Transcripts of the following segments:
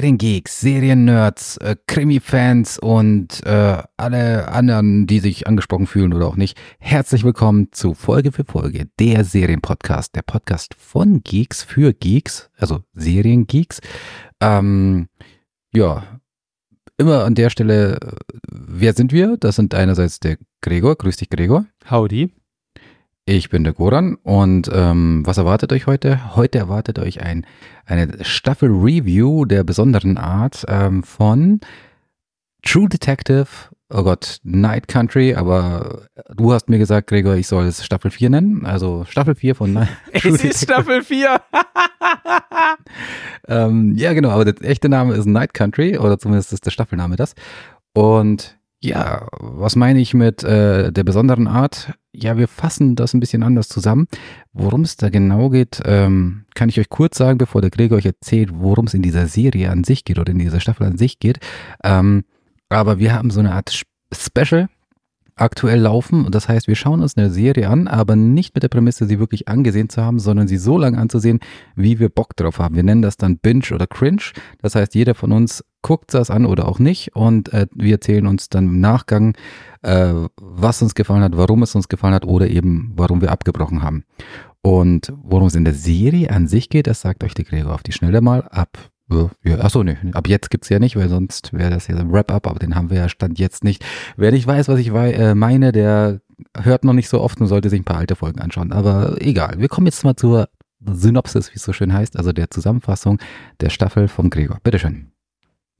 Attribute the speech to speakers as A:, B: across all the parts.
A: Seriengeeks, Seriennerds, äh, Krimi-Fans und äh, alle anderen, die sich angesprochen fühlen oder auch nicht. Herzlich willkommen zu Folge für Folge, der Serienpodcast, der Podcast von Geeks für Geeks, also Seriengeeks. Ähm, ja, immer an der Stelle, äh, wer sind wir? Das sind einerseits der Gregor, grüß dich Gregor.
B: Howdy.
A: Ich bin der Goran und ähm, was erwartet euch heute? Heute erwartet euch ein, eine Staffel-Review der besonderen Art ähm, von True Detective, oh Gott, Night Country, aber du hast mir gesagt, Gregor, ich soll es Staffel 4 nennen, also Staffel 4 von Night
B: Es ist Staffel 4.
A: ähm, ja, genau, aber der echte Name ist Night Country oder zumindest ist der Staffelname das. Und ja, was meine ich mit äh, der besonderen Art? Ja, wir fassen das ein bisschen anders zusammen. Worum es da genau geht, ähm, kann ich euch kurz sagen, bevor der Gregor euch erzählt, worum es in dieser Serie an sich geht oder in dieser Staffel an sich geht. Ähm, aber wir haben so eine Art Special aktuell laufen. Das heißt, wir schauen uns eine Serie an, aber nicht mit der Prämisse, sie wirklich angesehen zu haben, sondern sie so lange anzusehen, wie wir Bock drauf haben. Wir nennen das dann Binge oder Cringe. Das heißt, jeder von uns guckt das an oder auch nicht und äh, wir erzählen uns dann im Nachgang, äh, was uns gefallen hat, warum es uns gefallen hat oder eben warum wir abgebrochen haben. Und worum es in der Serie an sich geht, das sagt euch der Gregor auf die Schnelle mal ab ja, achso, nee, ab jetzt gibt's ja nicht, weil sonst wäre das ja ein Wrap-up, aber den haben wir ja Stand jetzt nicht. Wer nicht weiß, was ich äh, meine, der hört noch nicht so oft und sollte sich ein paar alte Folgen anschauen. Aber egal, wir kommen jetzt mal zur Synopsis, wie es so schön heißt, also der Zusammenfassung der Staffel vom Gregor. Bitteschön.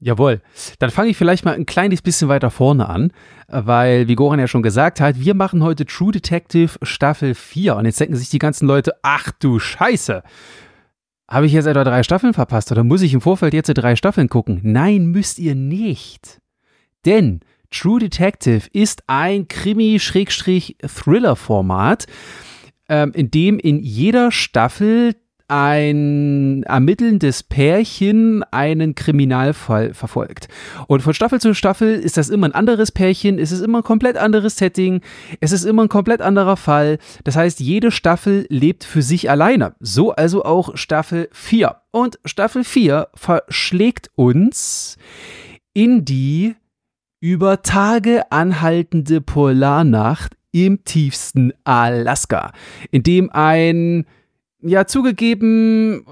B: Jawohl. Dann fange ich vielleicht mal ein kleines bisschen weiter vorne an, weil, wie Goran ja schon gesagt hat, wir machen heute True Detective Staffel 4. Und jetzt denken sich die ganzen Leute, ach du Scheiße, habe ich jetzt etwa drei Staffeln verpasst oder muss ich im Vorfeld jetzt drei Staffeln gucken? Nein, müsst ihr nicht. Denn True Detective ist ein Krimi-Thriller-Format, ähm, in dem in jeder Staffel ein ermittelndes Pärchen einen Kriminalfall verfolgt. Und von Staffel zu Staffel ist das immer ein anderes Pärchen, es ist immer ein komplett anderes Setting, es ist immer ein komplett anderer Fall. Das heißt, jede Staffel lebt für sich alleine. So also auch Staffel 4. Und Staffel 4 verschlägt uns in die über Tage anhaltende Polarnacht im tiefsten Alaska, in dem ein ja zugegeben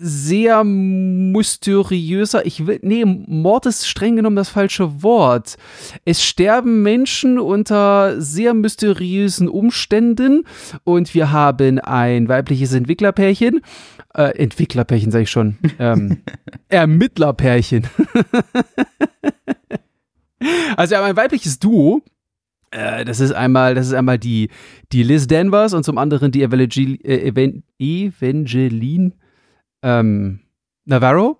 B: sehr mysteriöser, ich will, nee, Mord ist streng genommen das falsche Wort. Es sterben Menschen unter sehr mysteriösen Umständen und wir haben ein weibliches Entwicklerpärchen, äh, Entwicklerpärchen sage ich schon, ähm, Ermittlerpärchen. also wir haben ein weibliches Duo, äh, das ist einmal, das ist einmal die, die Liz Danvers und zum anderen die Evangel äh, Evangeline ähm, Navarro,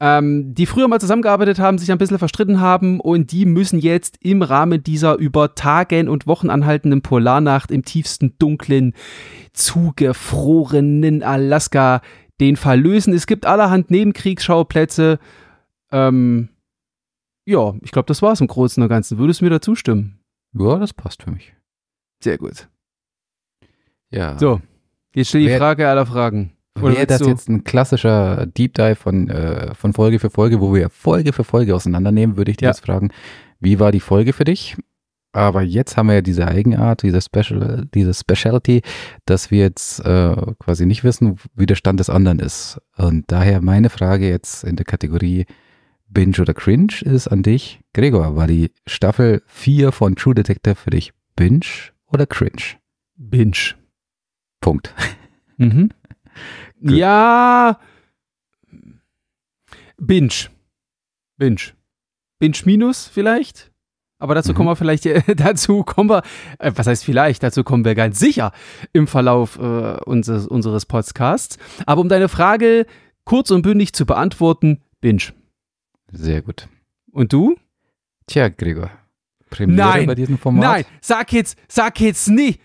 B: ähm, die früher mal zusammengearbeitet haben, sich ein bisschen verstritten haben und die müssen jetzt im Rahmen dieser über Tagen und Wochen anhaltenden Polarnacht im tiefsten dunklen, zugefrorenen Alaska den Fall lösen. Es gibt allerhand Nebenkriegsschauplätze. Ähm, ja, ich glaube, das war es im Großen und Ganzen. Würdest du mir da zustimmen?
A: Ja, das passt für mich.
B: Sehr gut.
A: Ja.
B: So, jetzt stell die Wer, Frage aller Fragen.
A: Wäre das du? jetzt ein klassischer Deep Dive von, äh, von Folge für Folge, wo wir Folge für Folge auseinandernehmen, würde ich dich ja. jetzt fragen, wie war die Folge für dich? Aber jetzt haben wir ja diese Eigenart, diese Special, diese Specialty, dass wir jetzt äh, quasi nicht wissen, wie der Stand des anderen ist. Und daher meine Frage jetzt in der Kategorie Binge oder Cringe ist an dich. Gregor, war die Staffel 4 von True Detective für dich Binge oder Cringe?
B: Binge.
A: Punkt.
B: Mhm. ja. Binge. Binge. Binge minus vielleicht? Aber dazu mhm. kommen wir vielleicht, äh, dazu kommen wir, äh, was heißt vielleicht, dazu kommen wir ganz sicher im Verlauf äh, unseres, unseres Podcasts. Aber um deine Frage kurz und bündig zu beantworten, Binge.
A: Sehr gut.
B: Und du?
A: Tja, Gregor. Premiere
B: nein,
A: bei diesem Format?
B: Nein, sag jetzt, sag jetzt nie.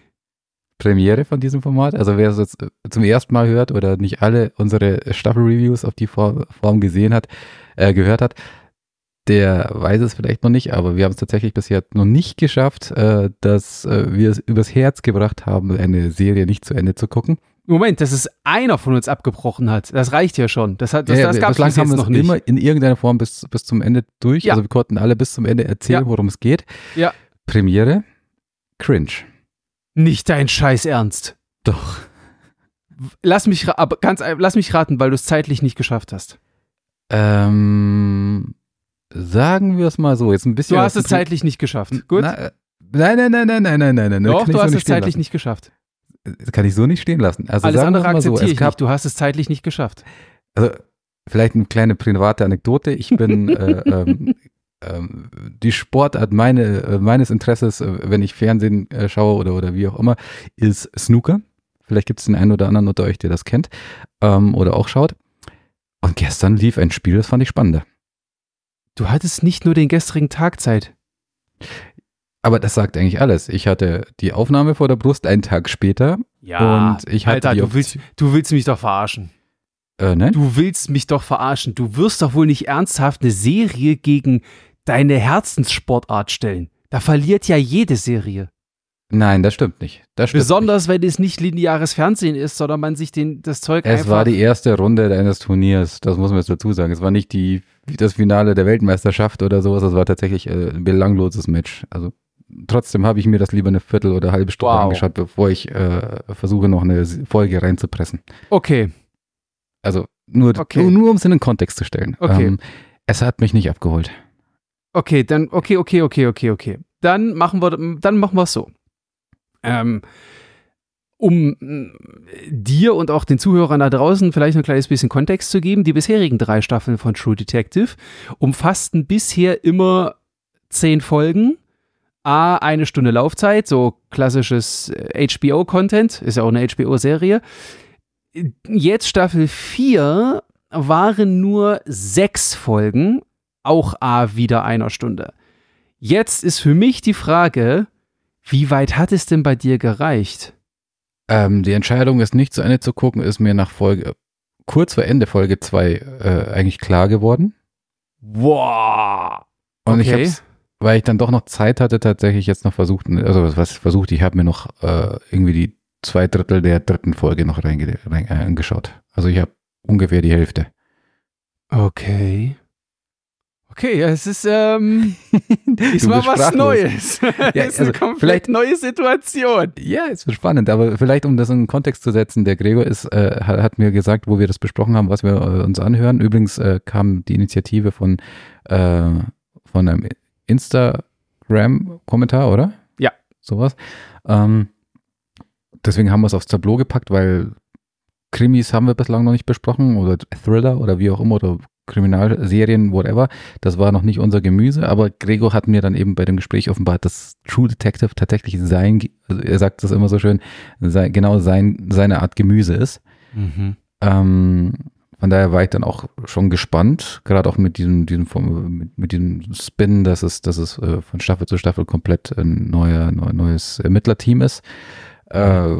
A: Premiere von diesem Format. Also wer es jetzt äh, zum ersten Mal hört oder nicht alle unsere Staffel-Reviews auf die Form gesehen hat, äh, gehört hat, der weiß es vielleicht noch nicht, aber wir haben es tatsächlich bisher noch nicht geschafft, äh, dass äh, wir es übers Herz gebracht haben, eine Serie nicht zu Ende zu gucken.
B: Moment, dass es einer von uns abgebrochen hat, das reicht ja schon. Das, das,
A: ja, ja, das
B: gab es
A: jetzt haben wir
B: noch
A: immer in irgendeiner Form bis, bis zum Ende durch.
B: Ja.
A: Also wir konnten alle bis zum Ende erzählen, worum es geht.
B: Ja.
A: Premiere, cringe.
B: Nicht dein Scheiß Ernst.
A: Doch.
B: Lass mich, aber ganz, äh, lass mich raten, weil du es zeitlich nicht geschafft hast.
A: Ähm, sagen wir es mal so. Jetzt ein bisschen.
B: Du hast es zeitlich nicht geschafft. Gut.
A: Na, äh, nein, nein, nein, nein, nein, nein, nein.
B: Doch, du hast es zeitlich
A: lassen.
B: nicht geschafft.
A: Das kann ich so nicht stehen lassen. Also
B: Alles andere
A: so.
B: akzeptiere
A: Es
B: ich
A: gab,
B: nicht. Du hast es zeitlich nicht geschafft.
A: also vielleicht eine kleine private Anekdote. Ich bin äh, ähm, ähm, die Sportart meine, äh, meines Interesses, äh, wenn ich Fernsehen äh, schaue oder, oder wie auch immer, ist Snooker. Vielleicht gibt es den einen oder anderen unter euch, der das kennt ähm, oder auch schaut. Und gestern lief ein Spiel, das fand ich spannender.
B: Du hattest nicht nur den gestrigen Tag Zeit.
A: Aber das sagt eigentlich alles. Ich hatte die Aufnahme vor der Brust einen Tag später.
B: Ja,
A: Und ich hatte
B: Alter, du willst, du willst mich doch verarschen.
A: Äh, nein?
B: Du willst mich doch verarschen. Du wirst doch wohl nicht ernsthaft eine Serie gegen deine Herzenssportart stellen. Da verliert ja jede Serie.
A: Nein, das stimmt nicht. Das stimmt
B: Besonders, wenn es nicht lineares Fernsehen ist, sondern man sich den, das Zeug
A: Es
B: einfach...
A: war die erste Runde eines Turniers, das muss man jetzt dazu sagen. Es war nicht die, das Finale der Weltmeisterschaft oder sowas, es war tatsächlich äh, ein belangloses Match. Also trotzdem habe ich mir das lieber eine Viertel oder halbe Stunde
B: Wow.
A: angeschaut, bevor ich äh, versuche, noch eine Folge reinzupressen.
B: Okay,
A: Also nur,
B: Okay.
A: nur, nur um es in den Kontext zu stellen.
B: Okay.
A: Ähm, es hat mich nicht abgeholt.
B: okay, dann, okay, okay, okay, okay, okay. Dann machen wir, dann machen wir es so. Ähm, um mh, dir und auch den Zuhörern da draußen vielleicht ein kleines bisschen Kontext zu geben, die bisherigen drei Staffeln von True Detective umfassten bisher immer zehn Folgen, A, eine Stunde Laufzeit, so klassisches äh, HBO-Content, ist ja auch eine HBO-Serie. Jetzt Staffel 4 waren nur sechs Folgen, auch A, wieder einer Stunde. Jetzt ist für mich die Frage, wie weit hat es denn bei dir gereicht?
A: Ähm, die Entscheidung, es nicht zu Ende zu gucken, ist mir nach Folge, kurz vor Ende Folge 2 äh, eigentlich klar geworden.
B: Wow.
A: Und ich
B: Okay.
A: hab's, weil ich dann doch noch Zeit hatte, tatsächlich jetzt noch versucht, also was versucht, ich habe mir noch äh, irgendwie die zwei Drittel der dritten Folge noch reinge rein, äh, angeschaut. Also ich habe ungefähr die Hälfte.
B: Okay. Okay, ja, es ist ähm, diesmal was
A: sprachlos.
B: Neues.
A: Ja,
B: es ist
A: also
B: eine komplett
A: vielleicht-
B: neue Situation.
A: Ja, es wird spannend, aber vielleicht um das in den Kontext zu setzen, der Gregor ist, äh, hat, hat mir gesagt, wo wir das besprochen haben, was wir äh, uns anhören. Übrigens äh, kam die Initiative von, äh, von einem Instagram-Kommentar, oder?
B: Ja.
A: Sowas. Ähm, deswegen haben wir es aufs Tableau gepackt, weil Krimis haben wir bislang noch nicht besprochen oder Thriller oder wie auch immer oder Kriminalserien, whatever. Das war noch nicht unser Gemüse, aber Gregor hat mir dann eben bei dem Gespräch offenbart, dass True Detective tatsächlich sein, also er sagt das immer so schön, sei, genau sein, seine Art Gemüse ist.
B: Mhm.
A: Ähm, von daher war ich dann auch schon gespannt, gerade auch mit diesem, diesem mit, mit diesem Spin, dass es, dass es äh, von Staffel zu Staffel komplett ein neuer, neu, neues Ermittlerteam ist. Äh,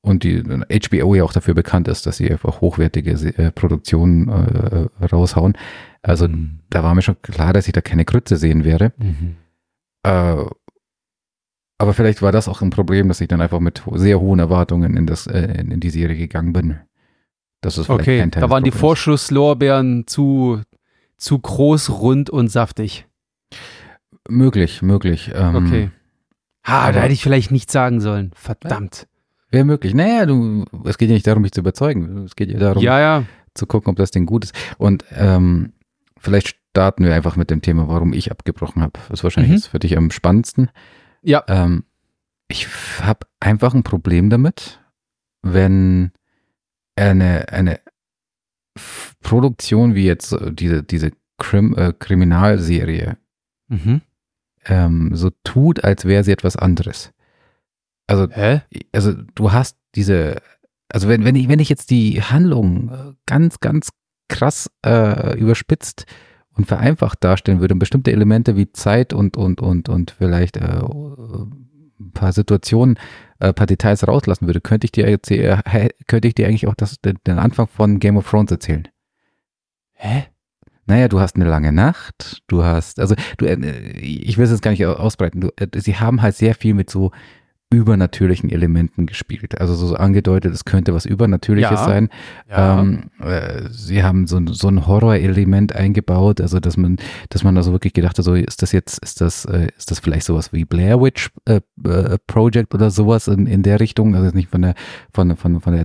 A: und die HBO ja auch dafür bekannt ist, dass sie einfach hochwertige Se- äh, Produktionen äh, raushauen. Also
B: Mhm.
A: da war mir schon klar, dass ich da keine Grütze sehen werde.
B: Mhm.
A: Äh, aber vielleicht war das auch ein Problem, dass ich dann einfach mit sehr hohen Erwartungen in, das, äh, in die Serie gegangen bin. Das ist
B: Okay,
A: ein Teil
B: da waren die. Vorschusslorbeeren zu, zu groß, rund und saftig.
A: Möglich, möglich. Ähm,
B: Okay. Ha, da hätte ich vielleicht nichts sagen sollen. Verdammt.
A: Wäre möglich. Naja, du, es geht ja nicht darum, mich zu überzeugen. Es geht ja darum,
B: Ja, ja.
A: zu gucken, ob das Ding gut ist. Und ähm, vielleicht starten wir einfach mit dem Thema, warum ich abgebrochen habe. Das ist wahrscheinlich
B: Mhm.
A: für dich am spannendsten.
B: Ja.
A: Ähm, ich habe einfach ein Problem damit, wenn eine, eine Produktion wie jetzt äh, diese, diese Krim, äh, Kriminalserie
B: Mhm.
A: ähm, so tut, als wäre sie etwas anderes. Also
B: Hä?
A: also du hast diese, also wenn, wenn ich, wenn ich jetzt die Handlung äh, ganz, ganz krass äh, überspitzt und vereinfacht darstellen würde und bestimmte Elemente wie Zeit und, und, und, und vielleicht äh, ein paar Situationen, ein paar Details rauslassen würde, könnte ich dir jetzt, äh, könnte ich dir eigentlich auch das, den, Anfang von Game of Thrones erzählen.
B: Hä?
A: Naja, du hast eine lange Nacht, du hast, also du, äh, ich will es jetzt gar nicht au- ausbreiten, du, äh, sie haben halt sehr viel mit so übernatürlichen Elementen gespielt. Also so angedeutet, es könnte was Übernatürliches
B: Ja.
A: sein.
B: Ja.
A: Ähm, äh, sie haben so, ein- so ein Horrorelement eingebaut, also dass man, dass man also wirklich gedacht hat, so ist das jetzt, ist das, äh, ist das vielleicht sowas wie Blair Witch äh, äh, Project oder sowas in, in der Richtung, also jetzt nicht von der, von, von, von der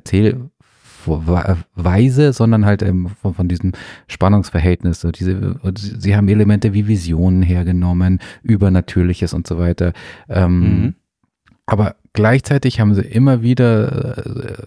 A: Erzählweise, sondern halt ähm, von, von diesem Spannungsverhältnis. So diese, sie haben Elemente wie Visionen hergenommen, Übernatürliches und so weiter. Ähm,
B: Mhm.
A: Aber gleichzeitig haben sie immer wieder äh,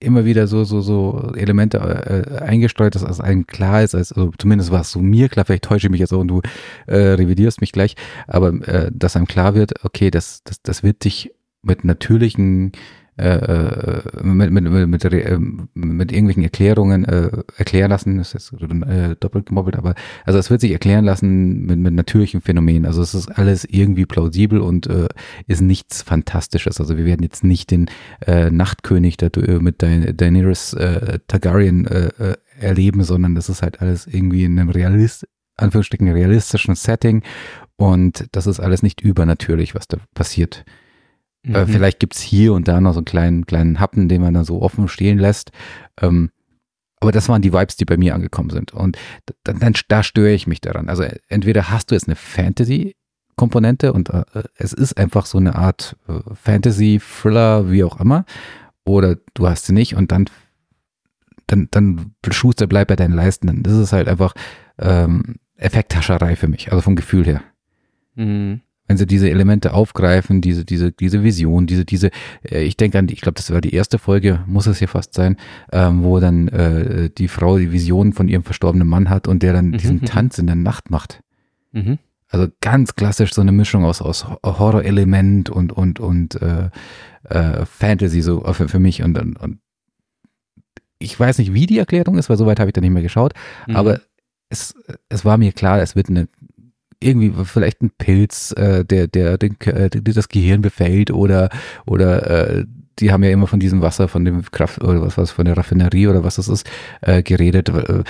A: immer wieder so so so Elemente äh, eingestreut, dass es allen klar ist, also zumindest war es so mir klar, vielleicht täusche ich mich jetzt auch und du äh, revidierst mich gleich, aber äh, dass einem klar wird, okay, das das das wird dich mit natürlichen äh, äh, mit, mit, mit, mit, ähm, mit irgendwelchen Erklärungen äh, erklären lassen, das ist jetzt äh, doppelt gemoppelt, aber also es wird sich erklären lassen mit, mit natürlichen Phänomenen. Also es ist alles irgendwie plausibel und äh, ist nichts Fantastisches. Also wir werden jetzt nicht den äh, Nachtkönig da, äh, mit Dain- Daenerys äh, Targaryen äh, äh, erleben, sondern das ist halt alles irgendwie in einem Realist, Anführungsstrichen realistischen Setting und das ist alles nicht übernatürlich, was da passiert. Äh,
B: Mhm.
A: vielleicht gibt's hier und da noch so einen kleinen, kleinen Happen, den man da so offen stehen lässt. Ähm, aber das waren die Vibes, die bei mir angekommen sind. Und dann, dann da störe ich mich daran. Also entweder hast du jetzt eine Fantasy-Komponente und äh, es ist einfach so eine Art äh, Fantasy, Thriller, wie auch immer, oder du hast sie nicht und dann, dann, dann Schuster bleib bei deinen Leisten. Dann ist es halt einfach ähm, Effekthascherei für mich, also vom Gefühl her
B: Mhm.
A: Wenn sie diese Elemente aufgreifen, diese, diese, diese Vision, diese, diese, äh, ich denke an, die, ich glaube, das war die erste Folge, muss es hier fast sein, ähm, wo dann äh, die Frau die Vision von ihrem verstorbenen Mann hat und der dann
B: Mhm,
A: diesen
B: mhm.
A: Tanz in der Nacht macht.
B: Mhm.
A: Also ganz klassisch so eine Mischung aus, aus Horrorelement und, und, und äh, äh, Fantasy so für, für mich und, und, und ich weiß nicht, wie die Erklärung ist, weil soweit habe ich da nicht mehr geschaut,
B: Mhm.
A: aber es, es war mir klar, es wird eine irgendwie vielleicht ein Pilz, äh, der, der, den, äh, das Gehirn befällt oder, oder äh, die haben ja immer von diesem Wasser, von dem Kraft oder was was von der Raffinerie oder was das ist, äh, geredet. Äh,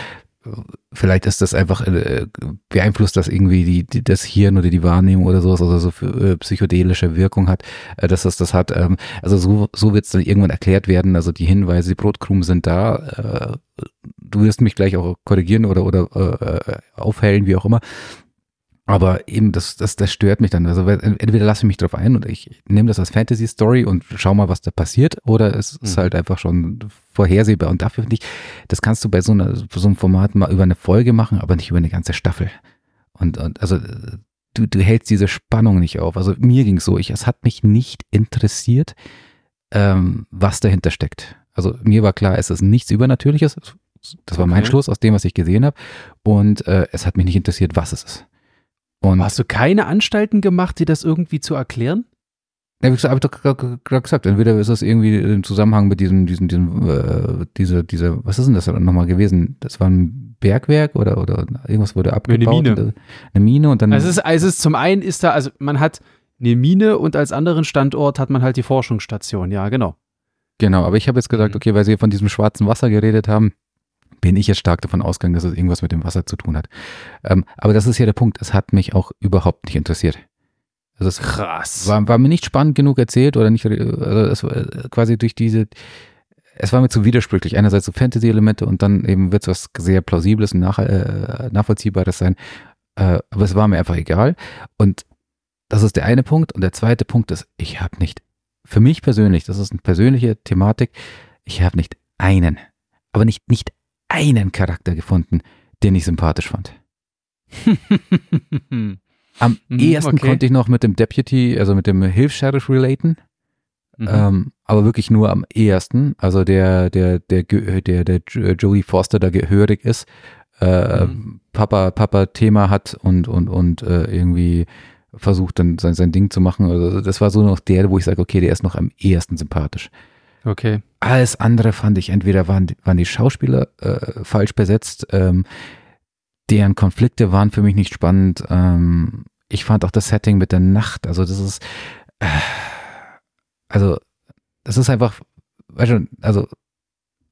A: vielleicht ist das einfach äh, beeinflusst das irgendwie die, die das Hirn oder die Wahrnehmung oder sowas, also so für, äh, psychedelische Wirkung hat, äh, dass das das hat. Ähm, also so, so wird es dann irgendwann erklärt werden. Also die Hinweise, die Brotkrumen sind da. Äh, du wirst mich gleich auch korrigieren oder oder äh, äh, aufhellen, wie auch immer. Aber eben, das, das, das stört mich dann. Also entweder lasse ich mich drauf ein und ich nehme das als Fantasy-Story und schau mal, was da passiert, oder es ist
B: Mhm.
A: halt einfach schon vorhersehbar. Und dafür finde ich, das kannst du bei so, einer, so einem Format mal über eine Folge machen, aber nicht über eine ganze Staffel. Und, und also du, du hältst diese Spannung nicht auf. Also mir ging so, ich, es hat mich nicht interessiert, ähm, was dahinter steckt. Also mir war klar, es ist nichts Übernatürliches. Das war mein
B: Okay.
A: Schluss aus dem, was ich gesehen habe. Und äh, es hat mich nicht interessiert, was es ist. Und
B: Hast du keine Anstalten gemacht, dir das irgendwie zu erklären?
A: Ja, wie gesagt, habe ich doch gerade gesagt, entweder ist das irgendwie im Zusammenhang mit diesem, diesem, diesem, äh, diese, diese, was ist denn das nochmal gewesen? Das war ein Bergwerk oder, oder irgendwas wurde abgebaut?
B: Mine.
A: Und, äh, eine Mine und dann.
B: Also es ist, also es ist zum einen ist da, also man hat eine Mine und als anderen Standort hat man halt die Forschungsstation, ja, genau.
A: genau, aber ich habe jetzt gesagt,
B: Mhm.
A: okay, weil sie von diesem schwarzen Wasser geredet haben, bin ich jetzt stark davon ausgegangen, dass es irgendwas mit dem Wasser zu tun hat. Ähm, aber das ist ja der Punkt, es hat mich auch überhaupt nicht interessiert. Also es
B: Krass.
A: war, war mir nicht spannend genug erzählt oder nicht, also es war äh, quasi durch diese, es war mir zu widersprüchlich. Einerseits so Fantasy-Elemente und dann eben wird es was sehr Plausibles und nach, äh, Nachvollziehbares sein. Äh, aber es war mir einfach egal. Und das ist der eine Punkt. Und der zweite Punkt ist, ich habe nicht, für mich persönlich, das ist eine persönliche Thematik, ich habe nicht einen, aber nicht, nicht einen Charakter gefunden, den ich sympathisch fand. Am
B: Mhm,
A: ehesten
B: okay.
A: konnte ich noch mit dem Deputy, also mit dem Hilfs-Sheriff relaten.
B: Mhm.
A: Ähm, aber wirklich nur am ehesten. Also der, der, der, der, der Jo- Jodie Foster da gehörig ist, äh,
B: Mhm.
A: Papa, Papa Thema hat und, und, und äh, irgendwie versucht dann sein, sein Ding zu machen. Also das war so noch der, wo ich sage, okay, der ist noch am ehesten sympathisch.
B: okay.
A: Alles andere fand ich, entweder waren, die- waren die Schauspieler äh, falsch besetzt, ähm, deren Konflikte waren für mich nicht spannend. Ähm, ich fand auch das Setting mit der Nacht, also das ist, äh, also das ist einfach, weißt du, also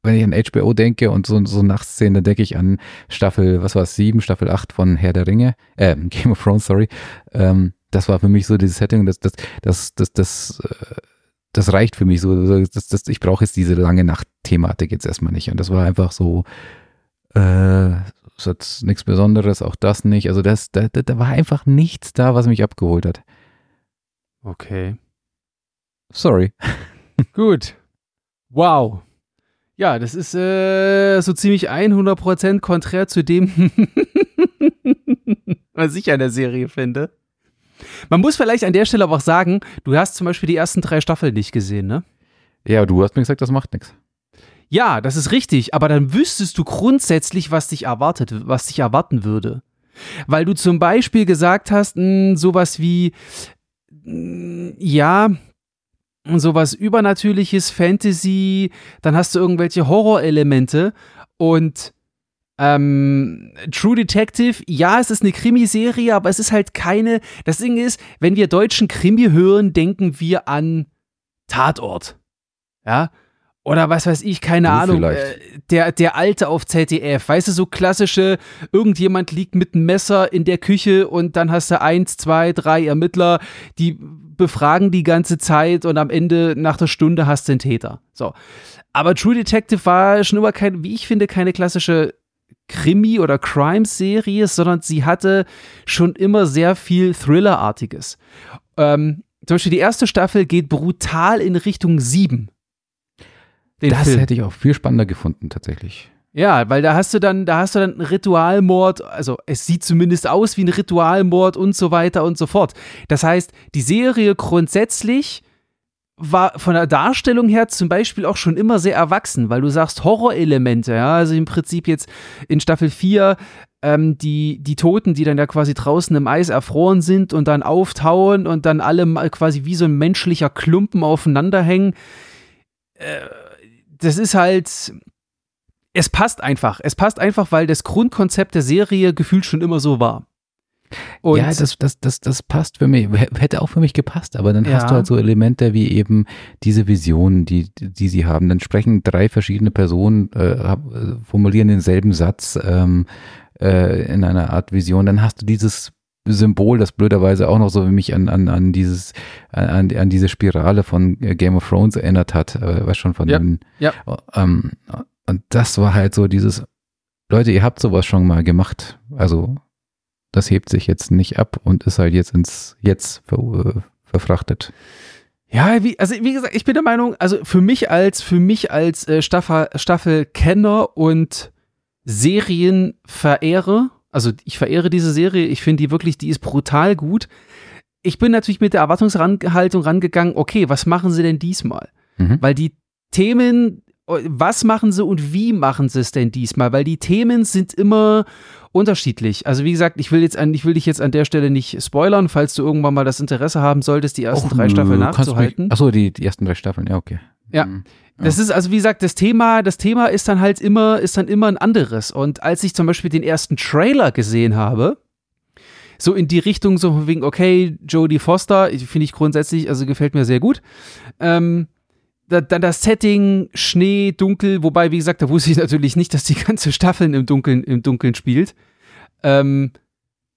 A: wenn ich an HBO denke und so, so Nachtszenen, dann denke ich an Staffel, was war es, sieben, Staffel 8 von Herr der Ringe, äh, Game of Thrones, sorry. Ähm, das war für mich so dieses Setting, das, das, das, das, das, äh, das reicht für mich so. Das, das, ich brauche jetzt diese lange Nacht-Thematik jetzt erstmal nicht. Und das war einfach so, äh, ist jetzt nichts Besonderes, auch das nicht. Also das, da, da war einfach nichts da, was mich abgeholt hat.
B: Okay.
A: Sorry.
B: Gut. Wow. Ja, das ist äh, so ziemlich 100% konträr zu dem, was ich an der Serie finde. Man muss vielleicht an der Stelle aber auch sagen, du hast zum Beispiel die ersten drei Staffeln nicht gesehen, ne?
A: Ja, du hast mir gesagt, das macht nichts.
B: Ja, das ist richtig, aber dann wüsstest du grundsätzlich, was dich erwartet, was dich erwarten würde. Weil du zum Beispiel gesagt hast, mh, hm, sowas wie, mh, hm, ja, sowas übernatürliches Fantasy, dann hast du irgendwelche Horrorelemente und ähm, True Detective, ja, es ist eine Krimiserie, aber es ist halt keine. Das Ding ist, wenn wir deutschen Krimi hören, denken wir an Tatort. Ja. Oder was weiß ich, keine du Ahnung. Äh, der, der Alte auf ZDF. Weißt du, so klassische, irgendjemand liegt mit einem Messer in der Küche und dann hast du eins, zwei, drei Ermittler, die befragen die ganze Zeit und am Ende nach der Stunde hast du den Täter. So. Aber True Detective war schon immer kein, wie ich finde, keine klassische Krimi- oder Crime-Serie, sondern sie hatte schon immer sehr viel Thriller-artiges. Ähm, zum Beispiel die erste Staffel geht brutal in Richtung 7.
A: das Film. hätte ich auch viel spannender gefunden, tatsächlich.
B: Ja, weil da hast du dann, da hast du dann einen Ritualmord, also es sieht zumindest aus wie ein Ritualmord und so weiter und so fort. Das heißt, die Serie grundsätzlich war von der Darstellung her zum Beispiel auch schon immer sehr erwachsen, weil du sagst Horrorelemente, ja, also im Prinzip jetzt in Staffel 4 ähm, die, die Toten, die dann ja quasi draußen im Eis erfroren sind und dann auftauen und dann alle quasi wie so ein menschlicher Klumpen aufeinander hängen. Äh, das ist halt, es passt einfach. Es passt einfach, weil das Grundkonzept der Serie gefühlt schon immer so war.
A: Und ja, das, das, das, das passt für mich, hätte auch für mich gepasst, aber dann ja. hast du halt so Elemente wie eben diese Visionen, die, die sie haben. Dann sprechen drei verschiedene Personen, äh, formulieren denselben Satz ähm, äh, in einer Art Vision. Dann hast du dieses Symbol, das blöderweise auch noch so wie mich an, an, an dieses, an, an diese Spirale von äh, Game of Thrones erinnert hat, äh, was schon von
B: ja.
A: den,
B: ja.
A: Ähm, und das war halt so dieses, Leute, ihr habt sowas schon mal gemacht. Also das hebt sich jetzt nicht ab und ist halt jetzt ins Jetzt ver, äh, verfrachtet.
B: Ja, wie, also wie gesagt, ich bin der Meinung, also für mich als, für mich als äh, Staffel, Staffelkenner und Serienverehrer, also ich verehre diese Serie, ich finde die wirklich, die ist brutal gut. Ich bin natürlich mit der Erwartungshaltung rangegangen, okay, was machen sie denn diesmal? Mhm. Weil die Themen, was machen sie und wie machen sie es denn diesmal? Weil die Themen sind immer unterschiedlich. Also wie gesagt, ich will jetzt an, ich will dich jetzt an der Stelle nicht spoilern, falls du irgendwann mal das Interesse haben solltest, die ersten Och, drei Staffeln nachzuhalten.
A: Achso, die, die ersten drei Staffeln, ja, okay.
B: Ja. Mhm. Das ist also, wie gesagt, das Thema, das Thema ist dann halt immer, ist dann immer ein anderes. Und als ich zum Beispiel den ersten Trailer gesehen habe, so in die Richtung, so wegen, okay, Jodie Foster, finde ich grundsätzlich, also gefällt mir sehr gut. Ähm, dann das Setting, Schnee, Dunkel, wobei, wie gesagt, da wusste ich natürlich nicht, dass die ganze Staffel im Dunkeln, im Dunkeln spielt. Ähm,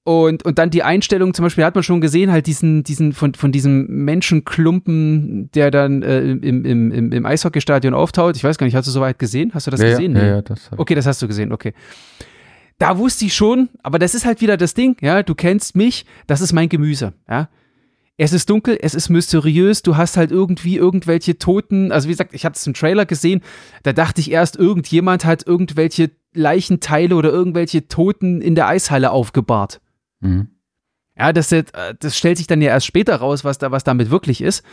B: und, und dann die Einstellung, zum Beispiel hat man schon gesehen, halt diesen, diesen, von, von diesem Menschenklumpen, der dann äh, im, im, im, im Eishockeystadion auftaut. Ich weiß gar nicht, hast du soweit gesehen? Hast du das
A: ja,
B: gesehen?
A: Ja, ja, ja das
B: Okay, das hast du gesehen, okay. Da wusste ich schon, aber das ist halt wieder das Ding, ja, du kennst mich, das ist mein Gemüse, ja es ist dunkel, es ist mysteriös, du hast halt irgendwie irgendwelche Toten, also wie gesagt, ich hatte es im Trailer gesehen, da dachte ich erst, irgendjemand hat irgendwelche Leichenteile oder irgendwelche Toten in der Eishalle aufgebahrt. Mhm. Ja, das, äh, das stellt sich dann ja erst später raus, was da was damit wirklich ist.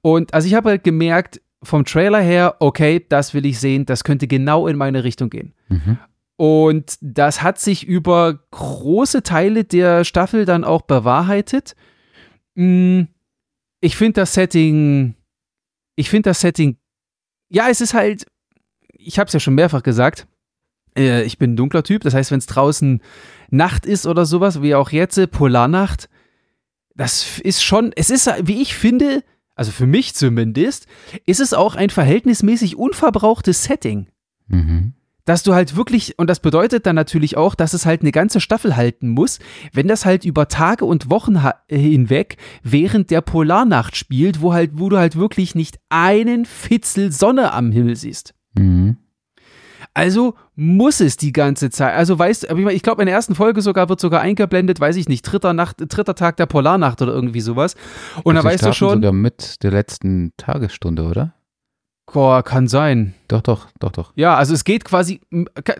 B: Und also ich habe halt gemerkt, vom Trailer her, okay, das will ich sehen, das könnte genau in meine Richtung gehen. Mhm. Und das hat sich über große Teile der Staffel dann auch bewahrheitet. Mm, ich finde das Setting, ich finde das Setting, ja, es ist halt, ich habe es ja schon mehrfach gesagt, äh, ich bin ein dunkler Typ, das heißt, wenn es draußen Nacht ist oder sowas, wie auch jetzt, Polarnacht, das ist schon, es ist, wie ich finde, also für mich zumindest, ist es auch ein verhältnismäßig unverbrauchtes Setting. Mhm. Dass du halt wirklich, und das bedeutet dann natürlich auch, dass es halt eine ganze Staffel halten muss, wenn das halt über Tage und Wochen hinweg während der Polarnacht spielt, wo halt, wo du halt wirklich nicht einen Fitzel Sonne am Himmel siehst. Mhm. Also muss es die ganze Zeit. Also weißt du, ich glaube, in der ersten Folge sogar wird sogar eingeblendet, weiß ich nicht, dritter, Nacht, dritter Tag der Polarnacht oder irgendwie sowas. Und also da weißt du schon.
A: sogar mit der letzten Tagesstunde, oder?
B: Boah, kann sein.
A: Doch, doch, doch, doch.
B: Ja, also es geht quasi,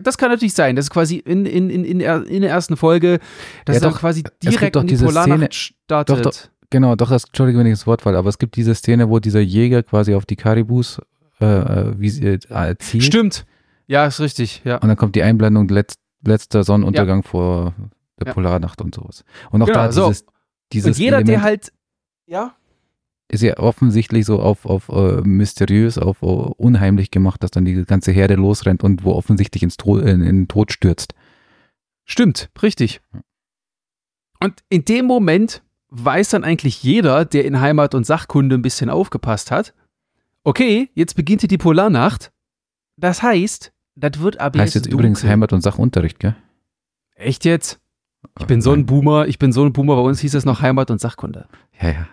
B: das kann natürlich sein, das ist quasi in, in, in, in, der, ersten Folge, dass ja, doch, dann quasi direkt
A: doch
B: in die Polarnacht Szene, startet.
A: Doch, doch, genau, doch, das, Entschuldige, wenn ich das Wort falle, aber es gibt diese Szene, wo dieser Jäger quasi auf die Karibus äh, äh wie äh, zielt.
B: Stimmt. Ja, ist richtig, ja.
A: Und dann kommt die Einblendung, letz, letzter Sonnenuntergang ja. vor der. Polarnacht und sowas. Und auch genau, da dieses, so. dieses
B: Und jeder, Element, der halt, ja
A: ist ja offensichtlich so auf, auf uh, mysteriös, auf uh, unheimlich gemacht, dass dann die ganze Herde losrennt und wo offensichtlich ins Tod, in, in den Tod stürzt.
B: Stimmt, richtig. Und in dem Moment weiß dann eigentlich jeder, der in Heimat und Sachkunde ein bisschen aufgepasst hat, okay, jetzt beginnt hier die Polarnacht. Das heißt, das wird
A: ab heißt jetzt, jetzt übrigens Heimat- und Sachunterricht, gell?
B: Echt jetzt? Ich bin so ein Boomer, ich bin so ein Boomer, bei uns hieß es noch Heimat und Sachkunde.
A: Ja, ja.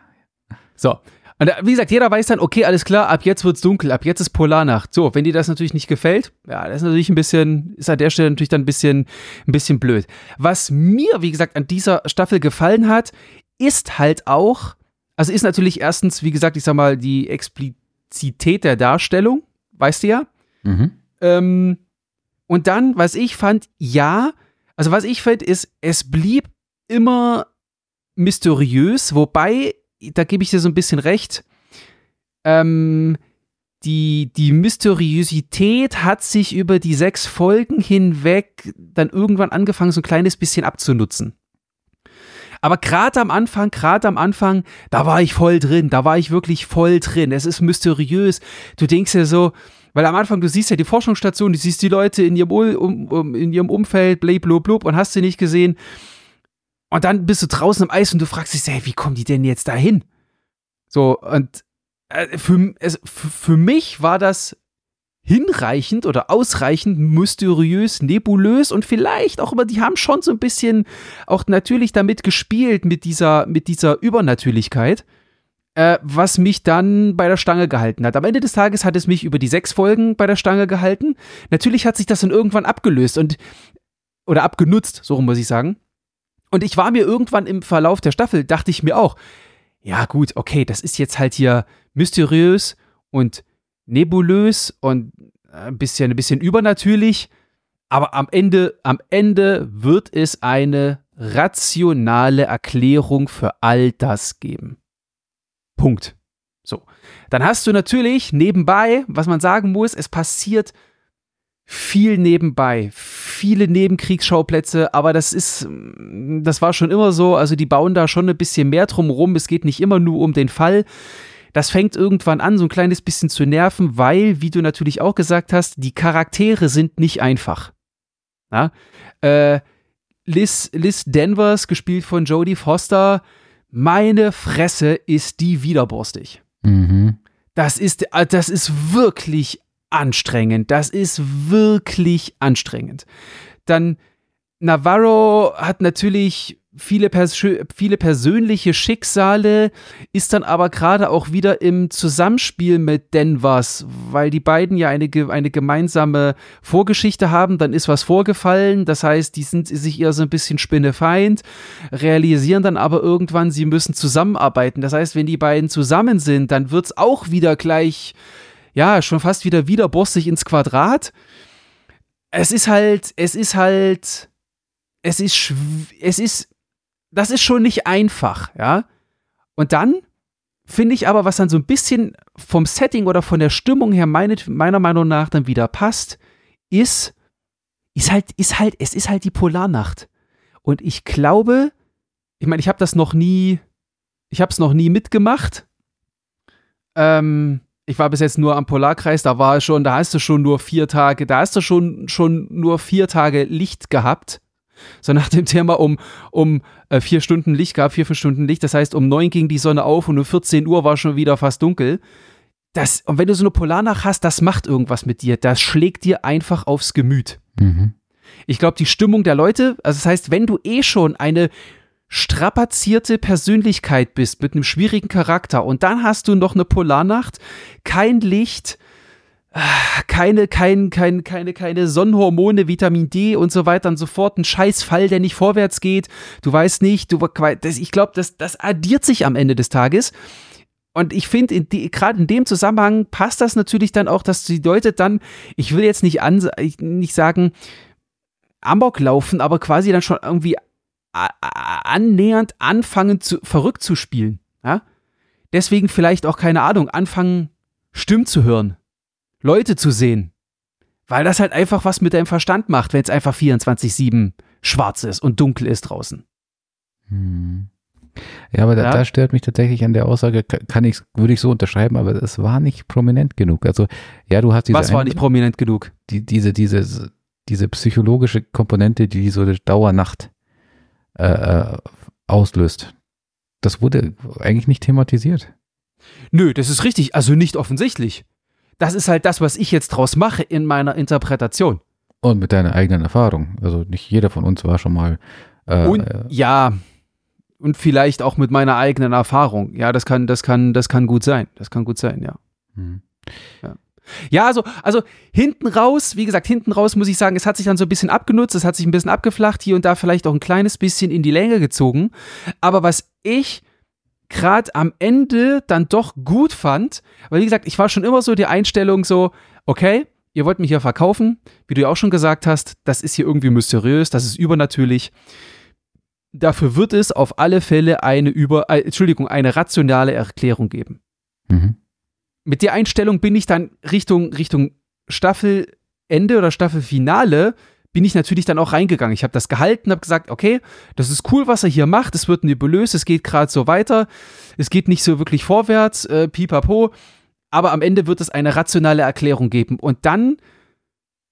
B: So. Und wie gesagt, jeder weiß dann, okay, alles klar, ab jetzt wird's dunkel, ab jetzt ist Polarnacht. So, wenn dir das natürlich nicht gefällt, ja, das ist natürlich ein bisschen, ist an der Stelle natürlich dann ein bisschen, ein bisschen blöd. Was mir, wie gesagt, an dieser Staffel gefallen hat, ist halt auch, also ist natürlich erstens, wie gesagt, ich sag mal, die Explizität der Darstellung, weißt du ja. Mhm. Ähm, und dann, was ich fand, ja, also was ich fand, ist, es blieb immer mysteriös, wobei da gebe ich dir so ein bisschen recht. Ähm, die, die Mysteriosität hat sich über die sechs Folgen hinweg dann irgendwann angefangen, so ein kleines bisschen abzunutzen. Aber gerade am Anfang, gerade am Anfang, da war ich voll drin, da war ich wirklich voll drin. Es ist mysteriös. Du denkst ja so, weil am Anfang, du siehst ja die Forschungsstation, du siehst die Leute in ihrem, um, um, in ihrem Umfeld, blub, und hast sie nicht gesehen. Und dann bist du draußen im Eis und du fragst dich, hey, wie kommen die denn jetzt dahin? So, und äh, für, für mich war das hinreichend oder ausreichend mysteriös, nebulös und vielleicht auch immer, die haben schon so ein bisschen auch natürlich damit gespielt, mit dieser, mit dieser Übernatürlichkeit, äh, was mich dann bei der Stange gehalten hat. Am Ende des Tages hat es mich über die sechs Folgen bei der Stange gehalten. Natürlich hat sich das dann irgendwann abgelöst und oder abgenutzt, so muss ich sagen. Und ich war mir irgendwann im Verlauf der Staffel, dachte ich mir auch, ja gut, okay, das ist jetzt halt hier mysteriös und nebulös und ein bisschen, ein bisschen übernatürlich, aber am Ende, am Ende wird es eine rationale Erklärung für all das geben. Punkt. So. Dann hast du natürlich nebenbei, was man sagen muss, es passiert viel nebenbei, viele Nebenkriegsschauplätze, aber das ist, das war schon immer so. Also die bauen da schon ein bisschen mehr drum rum. Es geht nicht immer nur um den Fall. Das fängt irgendwann an, so ein kleines bisschen zu nerven, weil, wie du natürlich auch gesagt hast, die Charaktere sind nicht einfach. Ja? Äh, Liz, Liz Danvers, gespielt von Jodie Foster, meine Fresse ist die widerborstig. Mhm. Das ist, das ist wirklich anstrengend. Das ist wirklich anstrengend. Dann Navarro hat natürlich viele, Pers viele persönliche Schicksale, ist dann aber gerade auch wieder im Zusammenspiel mit Denvers, weil die beiden ja eine, eine gemeinsame Vorgeschichte haben, dann ist was vorgefallen, das heißt, die sind sich eher so ein bisschen spinnefeind, realisieren dann aber irgendwann, sie müssen zusammenarbeiten. Das heißt, wenn die beiden zusammen sind, dann wird es auch wieder gleich ja, schon fast wieder wieder bossig ins Quadrat. Es ist halt, es ist halt, es ist, es ist, das ist schon nicht einfach, ja. Und dann finde ich aber, was dann so ein bisschen vom Setting oder von der Stimmung her meine, meiner Meinung nach dann wieder passt, ist, ist halt, ist halt, es ist halt die Polarnacht. Und ich glaube, ich meine, ich habe das noch nie, ich habe es noch nie mitgemacht. Ähm, ich war bis jetzt nur am Polarkreis, da war schon, da hast du schon nur vier Tage, da hast du schon, schon nur vier Tage Licht gehabt. So nach dem Thema um, um äh, vier Stunden Licht gab, vier, fünf Stunden Licht. Das heißt, um neun ging die Sonne auf und um 14 Uhr war schon wieder fast dunkel. das, und wenn du so eine Polarnacht hast, das macht irgendwas mit dir. Das schlägt dir einfach aufs Gemüt.
A: Mhm.
B: Ich glaube, die Stimmung der Leute, also das heißt, wenn du eh schon eine strapazierte Persönlichkeit bist mit einem schwierigen Charakter und dann hast du noch eine Polarnacht, kein Licht, ah, keine, kein, kein, keine, keine Sonnenhormone, Vitamin D und so weiter und so fort, ein Scheißfall, der nicht vorwärts geht, du weißt nicht, du, ich glaube, das, das addiert sich am Ende des Tages. Und ich finde, gerade in dem Zusammenhang passt das natürlich dann auch, dass die Leute dann, ich will jetzt nicht, an, nicht sagen, Amok laufen, aber quasi dann schon irgendwie annähernd anfangen, zu, verrückt zu spielen. Ja? Deswegen vielleicht auch, keine Ahnung, anfangen, Stimmen zu hören, Leute zu sehen. Weil das halt einfach was mit deinem Verstand macht, wenn es einfach 24-7 schwarz ist und dunkel ist draußen.
A: Hm. Ja, aber ja. Da, da, stört mich tatsächlich an der Aussage, kann ich, würde ich so unterschreiben, aber es war nicht prominent genug. Also, ja, du hast diese.
B: Was war nicht prominent genug?
A: Die, diese, diese, diese psychologische Komponente, die so eine Dauernacht äh, äh, auslöst. Das wurde eigentlich nicht thematisiert.
B: Nö, das ist richtig. Also nicht offensichtlich. Das ist halt das, was ich jetzt draus mache in meiner Interpretation.
A: Und mit deiner eigenen Erfahrung. Also nicht jeder von uns war schon mal.
B: Äh, und äh, ja, und vielleicht auch mit meiner eigenen Erfahrung. Ja, das kann, das kann, das kann gut sein. Das kann gut sein, ja. Hm. ja. Ja, also, also hinten raus, wie gesagt, hinten raus muss ich sagen, es hat sich dann so ein bisschen abgenutzt, es hat sich ein bisschen abgeflacht, hier und da vielleicht auch ein kleines bisschen in die Länge gezogen. Aber was ich gerade am Ende dann doch gut fand, weil wie gesagt, ich war schon immer so die Einstellung so, okay, ihr wollt mich hier verkaufen, wie du ja auch schon gesagt hast, das ist hier irgendwie mysteriös, das ist übernatürlich. Dafür wird es auf alle Fälle eine über, äh, Entschuldigung, eine rationale Erklärung geben. Mhm mit der Einstellung bin ich dann Richtung, Richtung Staffelende oder Staffelfinale bin ich natürlich dann auch reingegangen. Ich habe das gehalten, habe gesagt, okay, das ist cool, was er hier macht. Es wird nebulös, es geht gerade so weiter. Es geht nicht so wirklich vorwärts, äh, pipapo. Aber am Ende wird es eine rationale Erklärung geben. Und dann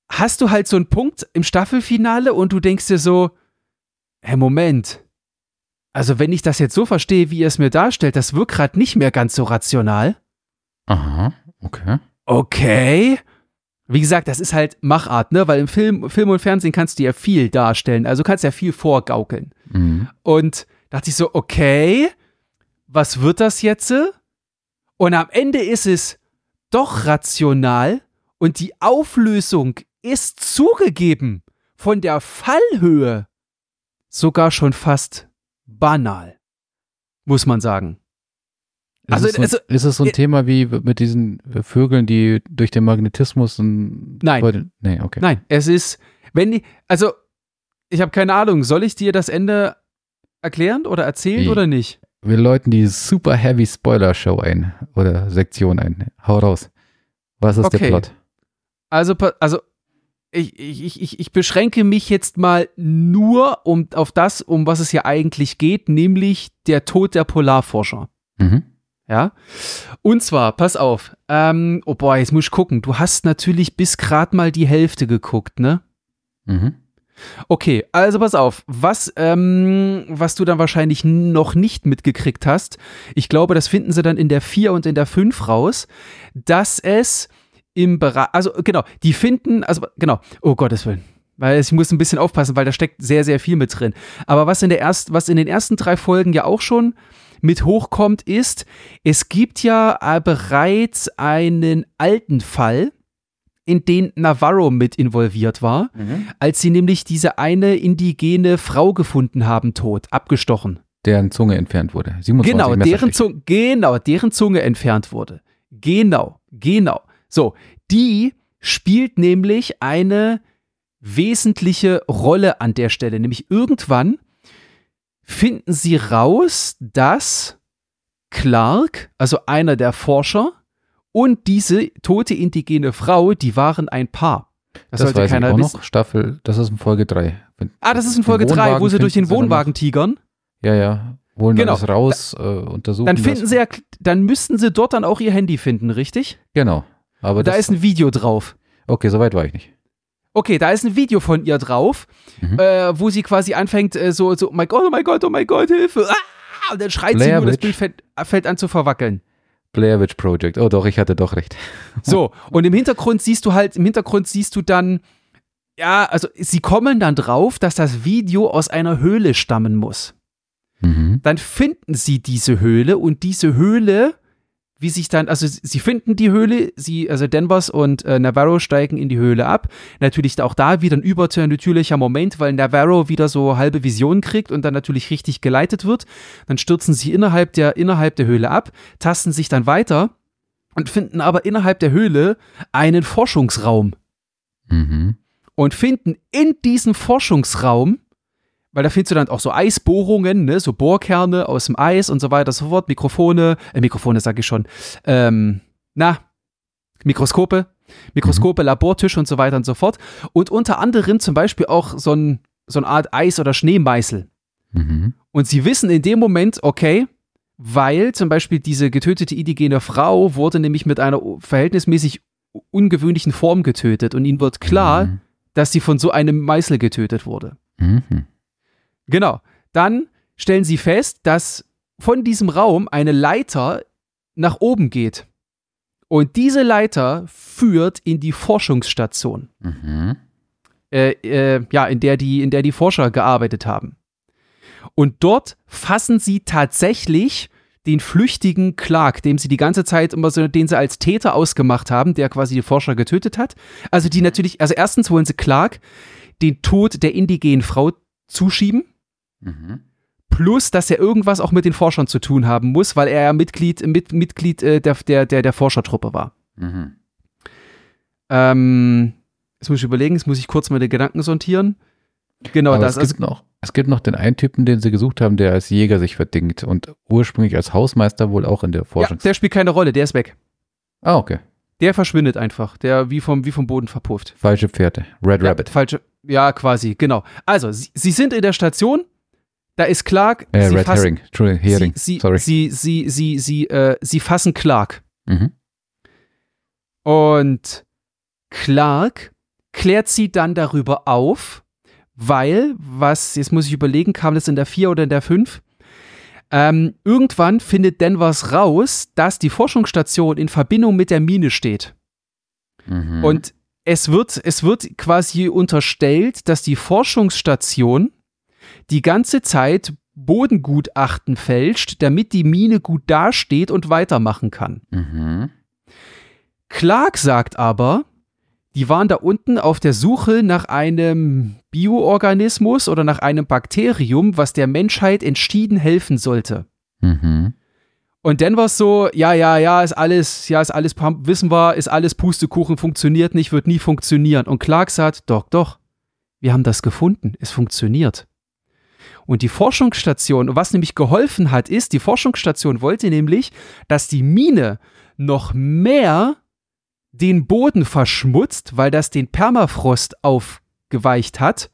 B: hast du halt so einen Punkt im Staffelfinale und du denkst dir so, hey, Moment. Also wenn ich das jetzt so verstehe, wie ihr es mir darstellt, das wirkt gerade nicht mehr ganz so rational.
A: Aha, okay.
B: Okay. Wie gesagt, das ist halt Machart, ne? Weil im Film, Film und Fernsehen kannst du ja viel darstellen. Also kannst ja viel vorgaukeln. Mhm. Und dachte ich so, okay, was wird das jetzt? Und am Ende ist es doch rational und die Auflösung ist zugegeben von der Fallhöhe sogar schon fast banal, muss man sagen.
A: Also, ist, es so, also, ist es so ein äh, Thema wie mit diesen Vögeln, die durch den Magnetismus und
B: Nein. Leute, nee, okay. Nein, es ist, wenn die, also ich habe keine Ahnung, soll ich dir das Ende erklären oder erzählen wie? oder nicht?
A: Wir läuten die Super Heavy Spoiler Show ein oder Sektion ein. Hau raus. Was ist okay. der Plot?
B: Also, also ich, ich, ich, ich beschränke mich jetzt mal nur um, auf das, um was es hier eigentlich geht, nämlich der Tod der Polarforscher. Mhm. Ja. Und zwar, pass auf, ähm, oh boy, jetzt muss ich gucken. Du hast natürlich bis gerade mal die Hälfte geguckt, ne? Mhm. Okay, also pass auf, was, ähm, was du dann wahrscheinlich noch nicht mitgekriegt hast, ich glaube, das finden sie dann in der 4 und in der 5 raus, dass es im Bereich, also genau, die finden, also genau, oh Gottes Willen, weil ich muss ein bisschen aufpassen, weil da steckt sehr, sehr viel mit drin. Aber was in der erst, was in den ersten drei Folgen ja auch schon mit hochkommt, ist, es gibt ja äh, bereits einen alten Fall, in den Navarro mit involviert war, mhm. als sie nämlich diese eine indigene Frau gefunden haben, tot, abgestochen.
A: Deren Zunge entfernt wurde.
B: genau, deren Zunge, genau, deren Zunge entfernt wurde. Genau, genau. So, die spielt nämlich eine wesentliche Rolle an der Stelle. Nämlich irgendwann finden sie raus, dass Clark, also einer der Forscher, und diese tote indigene Frau, die waren ein Paar.
A: Das, das sollte weiß keiner ich auch wissen. noch. Staffel, das ist in Folge 3.
B: ah, das ist in Folge 3, wo sie durch den Wohnwagen tigern.
A: Ja, ja. Holen genau. alles raus, äh, untersuchen.
B: Dann finden das. sie ja, dann müssten sie dort dann auch ihr Handy finden, richtig?
A: Genau.
B: Aber da ist ein Video drauf.
A: Okay, soweit war ich nicht.
B: Okay, da ist ein Video von ihr drauf, mhm. äh, wo sie quasi anfängt, äh, so, so, oh mein Gott, oh mein Gott, oh mein Gott, Hilfe. Ah! Und dann schreit Blair sie nur, das Bild fällt, fällt, an zu verwackeln.
A: Blair Witch Project. Oh doch, ich hatte doch recht.
B: So, und im Hintergrund siehst du halt, im Hintergrund siehst du dann, ja, also sie kommen dann drauf, dass das Video aus einer Höhle stammen muss.
A: Mhm.
B: Dann finden sie diese Höhle und diese Höhle, wie sich dann, also sie finden die Höhle, sie, also Danvers und äh, Navarro steigen in die Höhle ab. Natürlich auch da wieder ein übernatürlicher Moment, weil Navarro wieder so halbe Vision kriegt und dann natürlich richtig geleitet wird. Dann stürzen sie innerhalb der, innerhalb der Höhle ab, tasten sich dann weiter und finden aber innerhalb der Höhle einen Forschungsraum
A: Mhm.
B: und finden in diesem Forschungsraum, weil da findest du dann auch so Eisbohrungen, ne, so Bohrkerne aus dem Eis und so weiter und so fort, Mikrofone, äh, Mikrofone sage ich schon, ähm, na, Mikroskope, Mikroskope, Labortisch und so weiter und so fort. Und unter anderem zum Beispiel auch so, ein, so eine Art Eis- oder Schneemeißel.
A: Mhm.
B: Und sie wissen in dem Moment, okay, weil zum Beispiel diese getötete indigene Frau wurde nämlich mit einer verhältnismäßig ungewöhnlichen Form getötet und ihnen wird klar,
A: Mhm.
B: dass sie von so einem Meißel getötet wurde.
A: Mhm.
B: Genau. Dann stellen sie fest, dass von diesem Raum eine Leiter nach oben geht. Und diese Leiter führt in die Forschungsstation,
A: Mhm.
B: äh, äh, ja, in der, die, in der die Forscher gearbeitet haben. Und dort fassen sie tatsächlich den flüchtigen Clark, dem sie die ganze Zeit immer so, den sie als Täter ausgemacht haben, der quasi die Forscher getötet hat. Also die natürlich, also erstens wollen sie Clark den Tod der indigenen Frau zuschieben.
A: Mhm.
B: Plus, dass er irgendwas auch mit den Forschern zu tun haben muss, weil er ja Mitglied, mit, Mitglied äh, der, der, der, der Forschertruppe war.
A: Mhm.
B: Ähm, jetzt muss ich überlegen, jetzt muss ich kurz meine Gedanken sortieren. Genau
A: Aber
B: das.
A: es, gibt noch, es gibt noch den einen Typen, den sie gesucht haben, der als Jäger sich verdingt und ursprünglich als Hausmeister wohl auch in der
B: ja,
A: Forschung.
B: der spielt keine Rolle, der ist weg.
A: ah, okay.
B: Der verschwindet einfach, der wie vom, wie vom Boden verpufft.
A: Falsche Pferde. Red
B: Ja,
A: Rabbit.
B: Falsche. Ja, quasi, genau. Also, sie, sie sind in der Station, da ist Clark.
A: Äh,
B: sie
A: Red
B: fassen,
A: Herring. Hering.
B: Sie, sie,
A: Sorry.
B: Sie, sie, sie, sie, äh, sie fassen Clark.
A: Mhm.
B: Und Clark klärt sie dann darüber auf, weil, was, jetzt muss ich überlegen, kam das in der 4 oder in der 5? Ähm, irgendwann findet Danvers raus, dass die Forschungsstation in Verbindung mit der Mine steht.
A: Mhm.
B: Und es wird, es wird quasi unterstellt, dass die Forschungsstation die ganze Zeit Bodengutachten fälscht, damit die Mine gut dasteht und weitermachen kann.
A: Mhm.
B: Clark sagt aber, die waren da unten auf der Suche nach einem Bioorganismus oder nach einem Bakterium, was der Menschheit entschieden helfen sollte.
A: Mhm.
B: Und dann war es so, ja, ja, ja, ist alles, ja, ist alles, wissen wir, ist alles Pustekuchen, funktioniert nicht, wird nie funktionieren. Und Clark sagt, doch, doch, wir haben das gefunden, es funktioniert. Und die Forschungsstation, was nämlich geholfen hat, ist, die Forschungsstation wollte nämlich, dass die Mine noch mehr den Boden verschmutzt, weil das den Permafrost aufgeweicht hat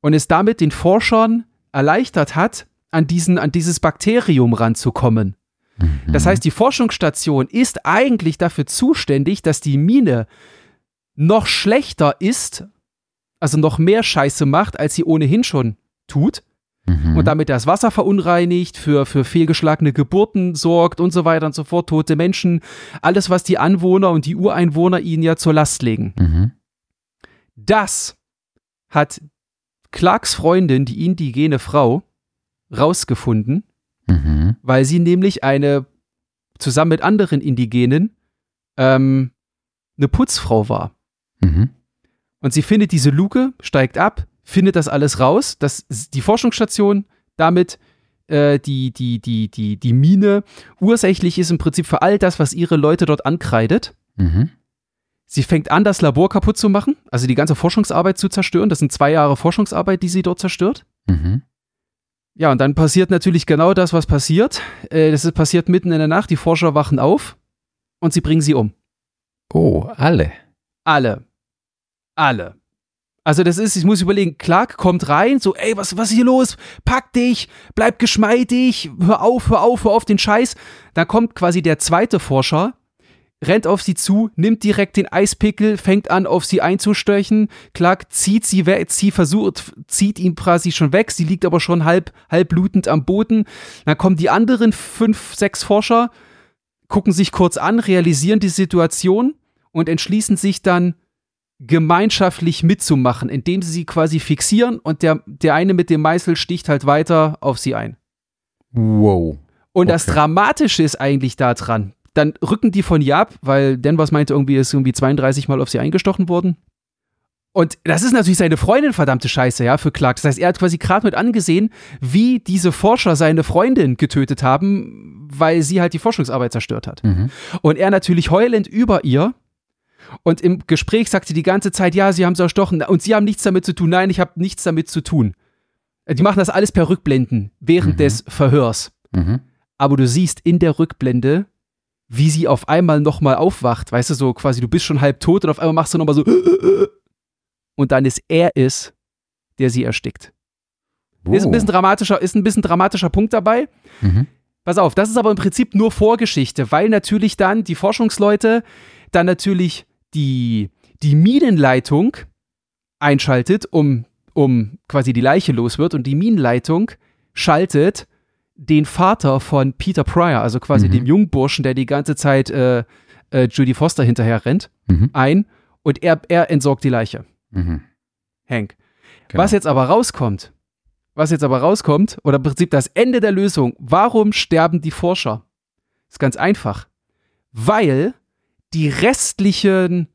B: und es damit den Forschern erleichtert hat, an, diesen, an dieses Bakterium ranzukommen.
A: Mhm.
B: Das heißt, die Forschungsstation ist eigentlich dafür zuständig, dass die Mine noch schlechter ist, also noch mehr Scheiße macht, als sie ohnehin schon tut
A: Mhm.
B: und damit das Wasser verunreinigt, für, für fehlgeschlagene Geburten sorgt und so weiter und so fort, tote Menschen, alles, was die Anwohner und die Ureinwohner ihnen ja zur Last legen.
A: Mhm.
B: Das hat Clarks Freundin, die indigene Frau, rausgefunden,
A: Mhm.
B: weil sie nämlich eine, zusammen mit anderen Indigenen, ähm, eine Putzfrau war.
A: Mhm.
B: Und sie findet diese Luke, steigt ab, findet das alles raus, dass die Forschungsstation damit äh, die, die, die, die, die Mine ursächlich ist im Prinzip für all das, was ihre Leute dort ankreidet.
A: Mhm.
B: Sie fängt an, das Labor kaputt zu machen, also die ganze Forschungsarbeit zu zerstören. Das sind zwei Jahre Forschungsarbeit, die sie dort zerstört.
A: Mhm.
B: Ja, und dann passiert natürlich genau das, was passiert. Äh, das ist passiert mitten in der Nacht. Die Forscher wachen auf und sie bringen sie um.
A: Oh, alle.
B: Alle. Alle. Also das ist, ich muss überlegen, Clark kommt rein, so, ey, was, was ist hier los? Pack dich, bleib geschmeidig, hör auf, hör auf, hör auf den Scheiß. Dann kommt quasi der zweite Forscher, rennt auf sie zu, nimmt direkt den Eispickel, fängt an, auf sie einzustöchen. Clark zieht sie weg, sie versucht, zieht ihn quasi schon weg, sie liegt aber schon halb, halb blutend am Boden. Dann kommen die anderen fünf, sechs Forscher, gucken sich kurz an, realisieren die Situation und entschließen sich dann gemeinschaftlich mitzumachen, indem sie sie quasi fixieren und der, der eine mit dem Meißel sticht halt weiter auf sie ein.
A: Wow.
B: Und das
A: Okay.
B: Dramatische ist eigentlich daran, dann rücken die von ihr ab, weil Danvers meinte irgendwie, ist irgendwie 32 Mal auf sie eingestochen worden. Und das ist natürlich seine Freundin, verdammte Scheiße, ja, für Clark. Das heißt, er hat quasi gerade mit angesehen, wie diese Forscher seine Freundin getötet haben, weil sie halt die Forschungsarbeit zerstört hat.
A: Mhm.
B: Und er natürlich heulend über ihr. Und im Gespräch sagt sie die ganze Zeit, ja, sie haben sie erstochen und sie haben nichts damit zu tun. Nein, ich habe nichts damit zu tun. Die machen das alles per Rückblenden während
A: Mhm.
B: des Verhörs.
A: Mhm.
B: Aber du siehst in der Rückblende, wie sie auf einmal nochmal aufwacht. Weißt du, so quasi, du bist schon halb tot und auf einmal machst du nochmal so. Und dann ist er es, der sie erstickt. Ist, ein bisschen dramatischer, ist ein bisschen dramatischer Punkt dabei.
A: Mhm.
B: Pass auf, das ist aber im Prinzip nur Vorgeschichte, weil natürlich dann die Forschungsleute dann natürlich die, die Minenleitung einschaltet, um, um quasi die Leiche los wird und die Minenleitung schaltet den Vater von Peter Pryor, also quasi
A: Mhm.
B: dem Jungburschen, der die ganze Zeit äh, äh, Judy Foster hinterher rennt,
A: Mhm.
B: ein und er, er entsorgt die Leiche.
A: Mhm.
B: Hank.
A: Genau.
B: Was jetzt aber rauskommt, was jetzt aber rauskommt, oder im Prinzip das Ende der Lösung, warum sterben die Forscher? Ist ganz einfach. Weil die restlichen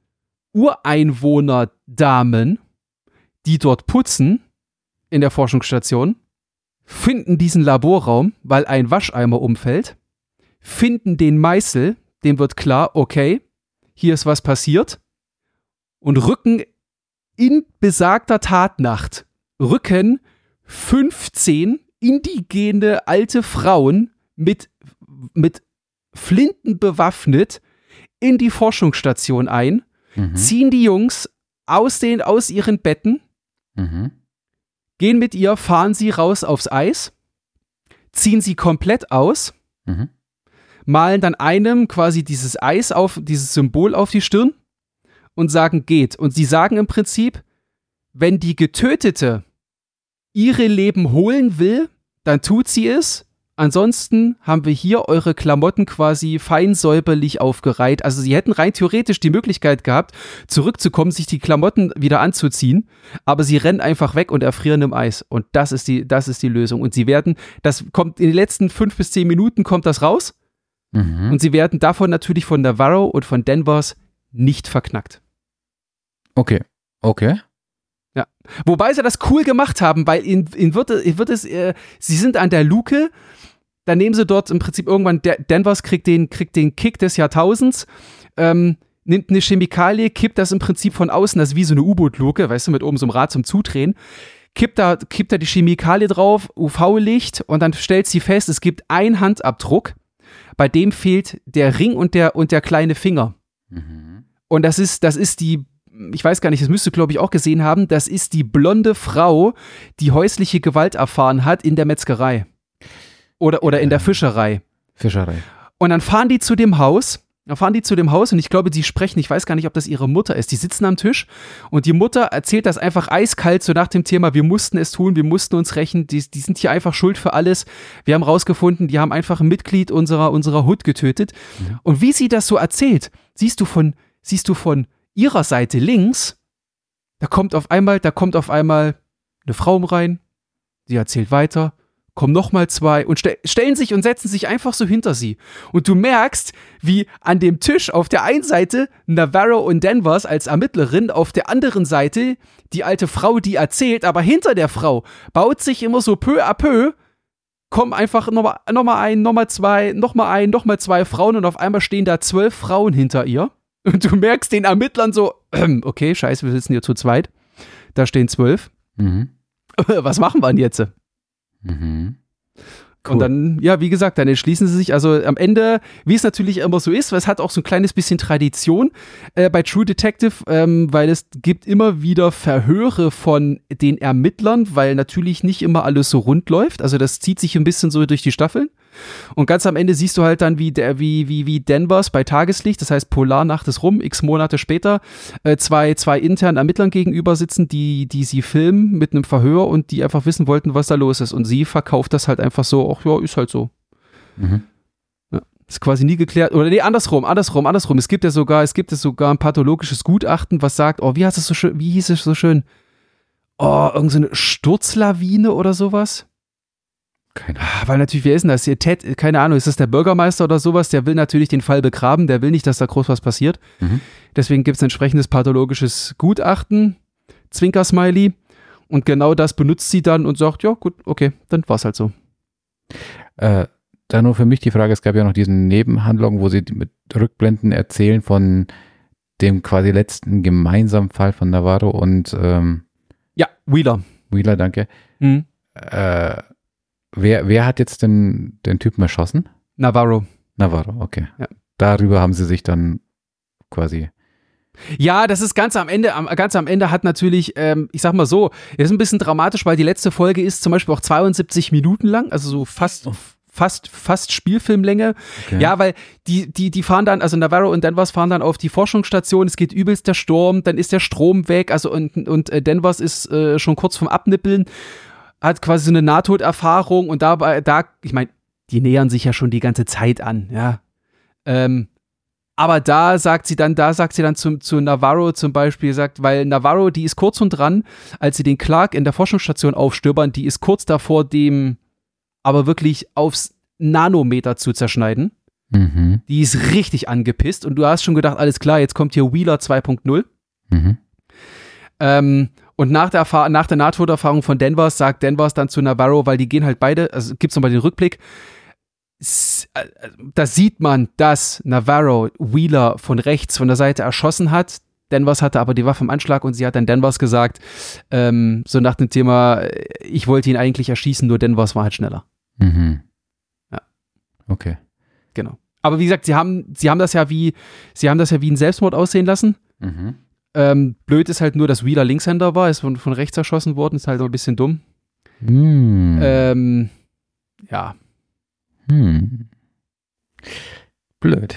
B: Ureinwohner-Damen, die dort putzen in der Forschungsstation, finden diesen Laborraum, weil ein Wascheimer umfällt, finden den Meißel, dem wird klar, okay, hier ist was passiert, und rücken in besagter Tatnacht rücken 15 indigene alte Frauen mit, mit Flinten bewaffnet in die Forschungsstation ein,
A: Mhm.
B: ziehen die Jungs aus, den, aus ihren Betten,
A: Mhm.
B: gehen mit ihr, fahren sie raus aufs Eis, ziehen sie komplett aus,
A: Mhm.
B: malen dann einem quasi dieses Eis auf, dieses Symbol auf die Stirn und sagen, geht. Und sie sagen im Prinzip, wenn die Getötete ihre Leben holen will, dann tut sie es. Ansonsten haben wir hier eure Klamotten quasi fein säuberlich aufgereiht. Also sie hätten rein theoretisch die Möglichkeit gehabt, zurückzukommen, sich die Klamotten wieder anzuziehen, aber sie rennen einfach weg und erfrieren im Eis. Und das ist die, das ist die Lösung. Und sie werden, das kommt in den letzten fünf bis zehn Minuten kommt das raus.
A: Mhm.
B: Und sie werden davon natürlich von Navarro und von Danvers nicht verknackt.
A: Okay. Okay.
B: Wobei sie das cool gemacht haben, weil ihnen, ihnen wird, wird es, äh, sie sind an der Luke, dann nehmen sie dort im Prinzip irgendwann, der, Danvers kriegt den, kriegt den Kick des Jahrtausends, ähm, nimmt eine Chemikalie, kippt das im Prinzip von außen, das ist wie so eine U-Boot-Luke, weißt du, mit oben so einem Rad zum Zudrehen, kippt da, kippt da die Chemikalie drauf, UV-Licht und dann stellt sie fest, es gibt einen Handabdruck, bei dem fehlt der Ring und der, und der kleine Finger.
A: Mhm.
B: Und das ist, das ist die, ich weiß gar nicht, das müsste, glaube ich, auch gesehen haben, das ist die blonde Frau, die häusliche Gewalt erfahren hat in der Metzgerei. Oder, oder in der. Fischerei.
A: Fischerei.
B: Und dann fahren die zu dem Haus, dann fahren die zu dem Haus und ich glaube, sie sprechen, ich weiß gar nicht, ob das ihre Mutter ist. Die sitzen am Tisch und die Mutter erzählt das einfach eiskalt, so nach dem Thema, wir mussten es tun, wir mussten uns rächen, die, die sind hier einfach schuld für alles. Wir haben rausgefunden, die haben einfach ein Mitglied unserer, unserer Hood getötet.
A: Ja.
B: Und wie sie das so erzählt, siehst du von, siehst du von ihrer Seite links, da kommt auf einmal, da kommt auf einmal eine Frau rein, sie erzählt weiter, kommen nochmal zwei und ste stellen sich und setzen sich einfach so hinter sie. Und du merkst, wie an dem Tisch auf der einen Seite Navarro und Danvers als Ermittlerin, auf der anderen Seite die alte Frau, die erzählt, aber hinter der Frau baut sich immer so peu à peu, kommen einfach nochmal noch mal ein, nochmal zwei, nochmal ein, nochmal zwei Frauen und auf einmal stehen da zwölf Frauen hinter ihr. Und du merkst den Ermittlern so, okay, scheiße, wir sitzen hier zu zweit. Da stehen zwölf.
A: Mhm.
B: Was machen wir denn jetzt?
A: Mhm.
B: Und dann, ja, wie gesagt, dann entschließen sie sich, also am Ende, wie es natürlich immer so ist, weil es hat auch so ein kleines bisschen Tradition äh, bei True Detective, ähm, weil es gibt immer wieder Verhöre von den Ermittlern, weil natürlich nicht immer alles so rund läuft. Also das zieht sich ein bisschen so durch die Staffeln. Und ganz am Ende siehst du halt dann, wie der, wie, wie, wie Danvers bei Tageslicht, das heißt Polarnacht ist rum, x Monate später, äh, zwei, zwei internen Ermittlern gegenüber sitzen, die, die sie filmen mit einem Verhör und die einfach wissen wollten, was da los ist. Und sie verkauft das halt einfach so, ach ja, ist halt so.
A: Mhm.
B: Ist quasi nie geklärt. Oder nee, andersrum, andersrum, andersrum. Es gibt ja sogar, es gibt ja sogar ein pathologisches Gutachten, was sagt, oh, wie heißt es so schön, wie hieß es so schön? Oh, irgendeine so Sturzlawine oder sowas?
A: Keine Ahnung.
B: Weil natürlich, wer ist denn das? Hier, Ted, keine Ahnung, ist das der Bürgermeister oder sowas? Der will natürlich den Fall begraben, der will nicht, dass da groß was passiert.
A: Mhm.
B: Deswegen gibt es ein entsprechendes pathologisches Gutachten, Zwinker-Smiley. Und genau das benutzt sie dann und sagt, ja, gut, okay, dann war's halt so.
A: Äh, da nur für mich die Frage, es gab ja noch diesen Nebenhandlung, wo sie mit Rückblenden erzählen von dem quasi letzten gemeinsamen Fall von Navarro und ähm,
B: Ja, Wheeler.
A: Wheeler, danke.
B: Hm.
A: Äh, wer, wer hat jetzt den, den Typen erschossen?
B: Navarro.
A: Navarro, okay.
B: Ja.
A: Darüber haben sie sich dann quasi.
B: Ja, das ist ganz am Ende, am, ganz am Ende hat natürlich, ähm, ich sag mal so, ist ein bisschen dramatisch, weil die letzte Folge ist zum Beispiel auch 72 Minuten lang, also so fast, fast, fast Spielfilmlänge.
A: Okay.
B: Ja, weil die, die, die fahren dann, also Navarro und Danvers fahren dann auf die Forschungsstation, es geht übelst der Sturm, dann ist der Strom weg, also und, und äh, Danvers ist äh, schon kurz vom Abnippeln, hat quasi so eine Nahtoderfahrung und dabei, da, ich meine, die nähern sich ja schon die ganze Zeit an, ja. Ähm, aber da sagt sie dann, da sagt sie dann zum, zu Navarro zum Beispiel, sagt, weil Navarro, die ist kurz und dran, als sie den Clark in der Forschungsstation aufstöbern, die ist kurz davor, dem aber wirklich aufs Nanometer zu zerschneiden.
A: Mhm.
B: Die ist richtig angepisst und du hast schon gedacht, alles klar, jetzt kommt hier Wheeler 2.0.
A: Mhm.
B: Ähm, und nach der, Erfahr nach der Nahtoderfahrung von Danvers sagt Danvers dann zu Navarro, weil die gehen halt beide, also gibt's nochmal den Rückblick, äh, da sieht man, dass Navarro Wheeler von rechts von der Seite erschossen hat. Danvers hatte aber die Waffe im Anschlag und sie hat dann Danvers gesagt, ähm, so nach dem Thema, äh, ich wollte ihn eigentlich erschießen, nur Danvers war halt schneller.
A: Mhm.
B: Ja.
A: Okay.
B: Genau. Aber wie gesagt, sie haben, sie haben das ja wie, sie haben das ja wie ein Selbstmord aussehen lassen.
A: Mhm.
B: Ähm, blöd ist halt nur, dass Wheeler Linkshänder war, ist von, von rechts erschossen worden, ist halt ein bisschen dumm.
A: Hm.
B: Ähm, ja,
A: Hm. Blöd.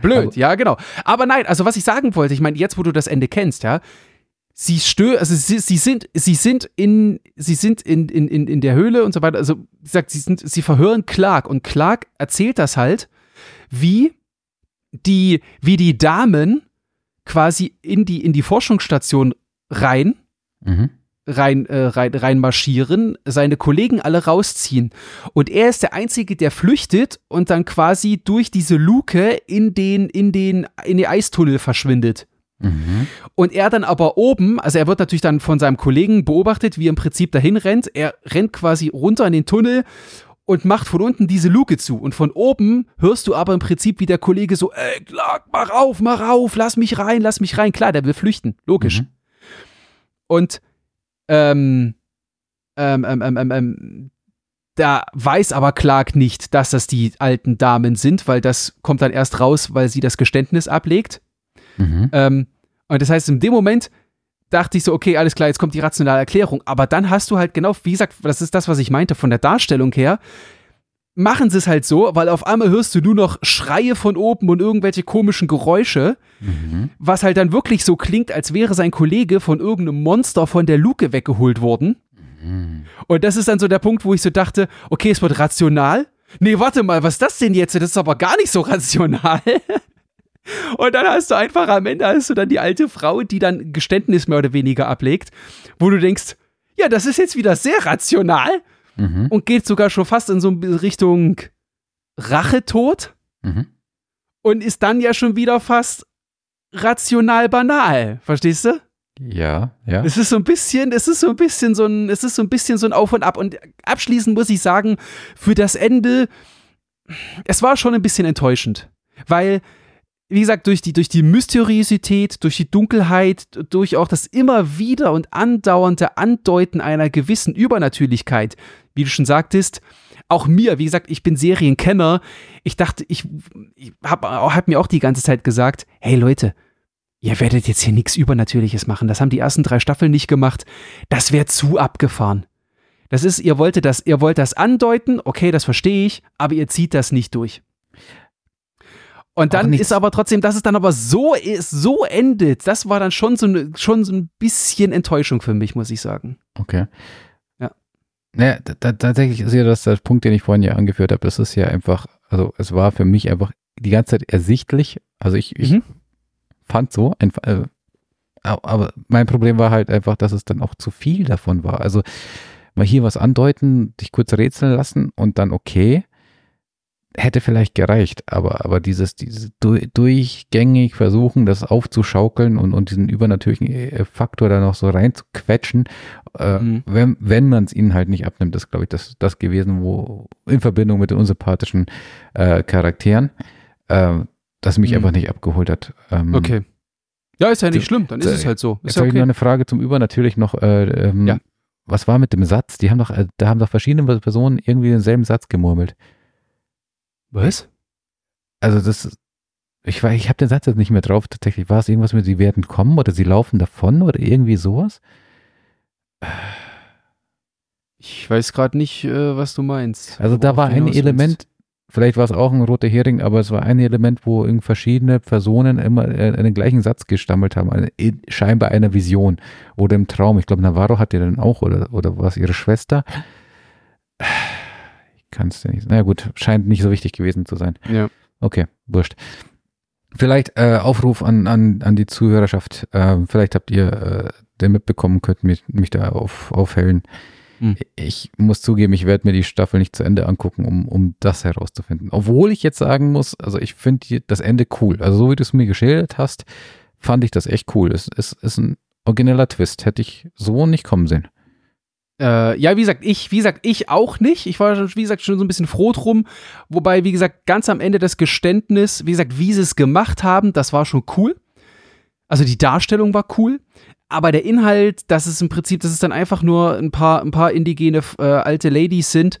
B: blöd, ja, genau. Aber nein, also was ich sagen wollte, ich meine, jetzt, wo du das Ende kennst, ja, sie stö also sie, sie sind, sie sind in, sie sind in, in, in, in der Höhle und so weiter. Also, wie gesagt, sie sind, sie verhören Clark und Clark erzählt das halt, wie die, wie die Damen quasi in die, in die Forschungsstation rein
A: Mhm.
B: rein, äh, rein, rein marschieren, seine Kollegen alle rausziehen. Und er ist der Einzige, der flüchtet und dann quasi durch diese Luke in den, in den, in den Eistunnel verschwindet.
A: Mhm.
B: Und er dann aber oben, also er wird natürlich dann von seinem Kollegen beobachtet, wie er im Prinzip dahin rennt. Er rennt quasi runter in den Tunnel und macht von unten diese Luke zu. Und von oben hörst du aber im Prinzip, wie der Kollege so, ey, Clark, mach auf, mach auf, lass mich rein, lass mich rein. Klar, der will flüchten, logisch.
A: Mhm.
B: Und ähm, ähm, ähm, ähm, ähm, ähm, da weiß aber Clark nicht, dass das die alten Damen sind, weil das kommt dann erst raus, weil sie das Geständnis ablegt.
A: Mhm.
B: Ähm, und das heißt, in dem Moment dachte ich so, okay, alles klar, jetzt kommt die rationale Erklärung. Aber dann hast du halt genau, wie gesagt, das ist das, was ich meinte, von der Darstellung her, machen sie es halt so, weil auf einmal hörst du nur noch Schreie von oben und irgendwelche komischen Geräusche,
A: Mhm.
B: was halt dann wirklich so klingt, als wäre sein Kollege von irgendeinem Monster von der Luke weggeholt worden.
A: Mhm.
B: Und das ist dann so der Punkt, wo ich so dachte, okay, es wird rational. Nee, warte mal, was ist das denn jetzt? Das ist aber gar nicht so rational. Und dann hast du einfach am Ende hast du dann die alte Frau, die dann Geständnis mehr oder weniger ablegt, wo du denkst, ja, das ist jetzt wieder sehr rational
A: Mhm.
B: und geht sogar schon fast in so Richtung Rachetod
A: Mhm.
B: und ist dann ja schon wieder fast rational banal. Verstehst du?
A: Ja, ja.
B: Es ist so ein bisschen, es ist so ein bisschen so ein, es ist so ein bisschen so ein Auf und Ab. Und abschließend muss ich sagen, für das Ende, es war schon ein bisschen enttäuschend. Weil, wie gesagt, durch die, durch die Mysteriosität, durch die Dunkelheit, durch auch das immer wieder und andauernde Andeuten einer gewissen Übernatürlichkeit, wie du schon sagtest, auch mir, wie gesagt, ich bin Serienkenner, ich dachte, ich, ich habe hab mir auch die ganze Zeit gesagt, hey Leute, ihr werdet jetzt hier nichts Übernatürliches machen. Das haben die ersten drei Staffeln nicht gemacht. Das wäre zu abgefahren. Das ist, ihr wolltet das, ihr wollt das andeuten, okay, das verstehe ich, aber ihr zieht das nicht durch. Und dann ist aber trotzdem, dass es dann aber so ist, so endet, das war dann schon so, ne, schon so ein bisschen Enttäuschung für mich, muss ich sagen.
A: Okay.
B: Ja.
A: Naja, tatsächlich ist ja das der Punkt, den ich vorhin ja angeführt habe. Das ist ja einfach, also es war für mich einfach die ganze Zeit ersichtlich. Also ich, ich
B: Mhm.
A: fand so, ein, äh, aber mein Problem war halt einfach, dass es dann auch zu viel davon war. Also mal hier was andeuten, dich kurz rätseln lassen und dann okay, hätte vielleicht gereicht, aber, aber dieses, dieses du- durchgängig versuchen, das aufzuschaukeln und, und diesen übernatürlichen äh, Faktor da noch so reinzuquetschen, äh,
B: Mhm.
A: wenn, wenn man es ihnen halt nicht abnimmt, ist, glaube ich, das, das gewesen, wo in Verbindung mit den unsympathischen äh, Charakteren, äh, das mich
B: Mhm.
A: einfach nicht abgeholt hat. Ähm,
B: Okay. Ja, ist ja nicht
A: So-
B: schlimm, dann ist
A: so-
B: es halt so. Ist
A: Jetzt
B: ja
A: habe ich noch
B: okay.
A: eine Frage zum Übernatürlich noch. Äh, ähm,
B: Ja.
A: Was war mit dem Satz? Die haben doch, äh, da haben doch verschiedene Personen irgendwie denselben Satz gemurmelt.
B: Was?
A: Also das, ich war, ich habe den Satz jetzt nicht mehr drauf. Tatsächlich war es irgendwas mit, sie werden kommen oder sie laufen davon oder irgendwie sowas.
B: Ich weiß gerade nicht, äh, was du meinst.
A: Also da war ein. Element, vielleicht war es auch ein roter Hering, aber es war ein Element, wo irgend verschiedene Personen immer äh, den gleichen Satz gestammelt haben, eine, in- scheinbar eine Vision oder im Traum. Ich glaube, Navarro hat den dann auch oder, oder war es ihre Schwester? Ich kann es dir nicht Na gut, scheint nicht so wichtig gewesen zu sein.
B: Ja.
A: Okay, wurscht. Vielleicht äh, Aufruf an, an, an die Zuhörerschaft. Ähm, vielleicht habt ihr äh, den mitbekommen, könnt mich, mich da auf, aufhellen.
B: Hm.
A: Ich muss zugeben, ich werde mir die Staffel nicht zu Ende angucken, um, um das herauszufinden. Obwohl ich jetzt sagen muss, also ich finde das Ende cool. Also so wie du es mir geschildert hast, fand ich das echt cool. Es, es ist ein origineller Twist. Hätte ich so nicht kommen sehen.
B: Äh, ja, wie gesagt, ich, wie gesagt, ich auch nicht. Ich war, schon, wie gesagt, schon so ein bisschen froh drum. Wobei, wie gesagt, ganz am Ende das Geständnis, wie gesagt, wie sie es gemacht haben, das war schon cool. Also die Darstellung war cool. Aber der Inhalt, das ist im Prinzip, das ist dann einfach nur ein paar, ein paar indigene äh, alte Ladies sind,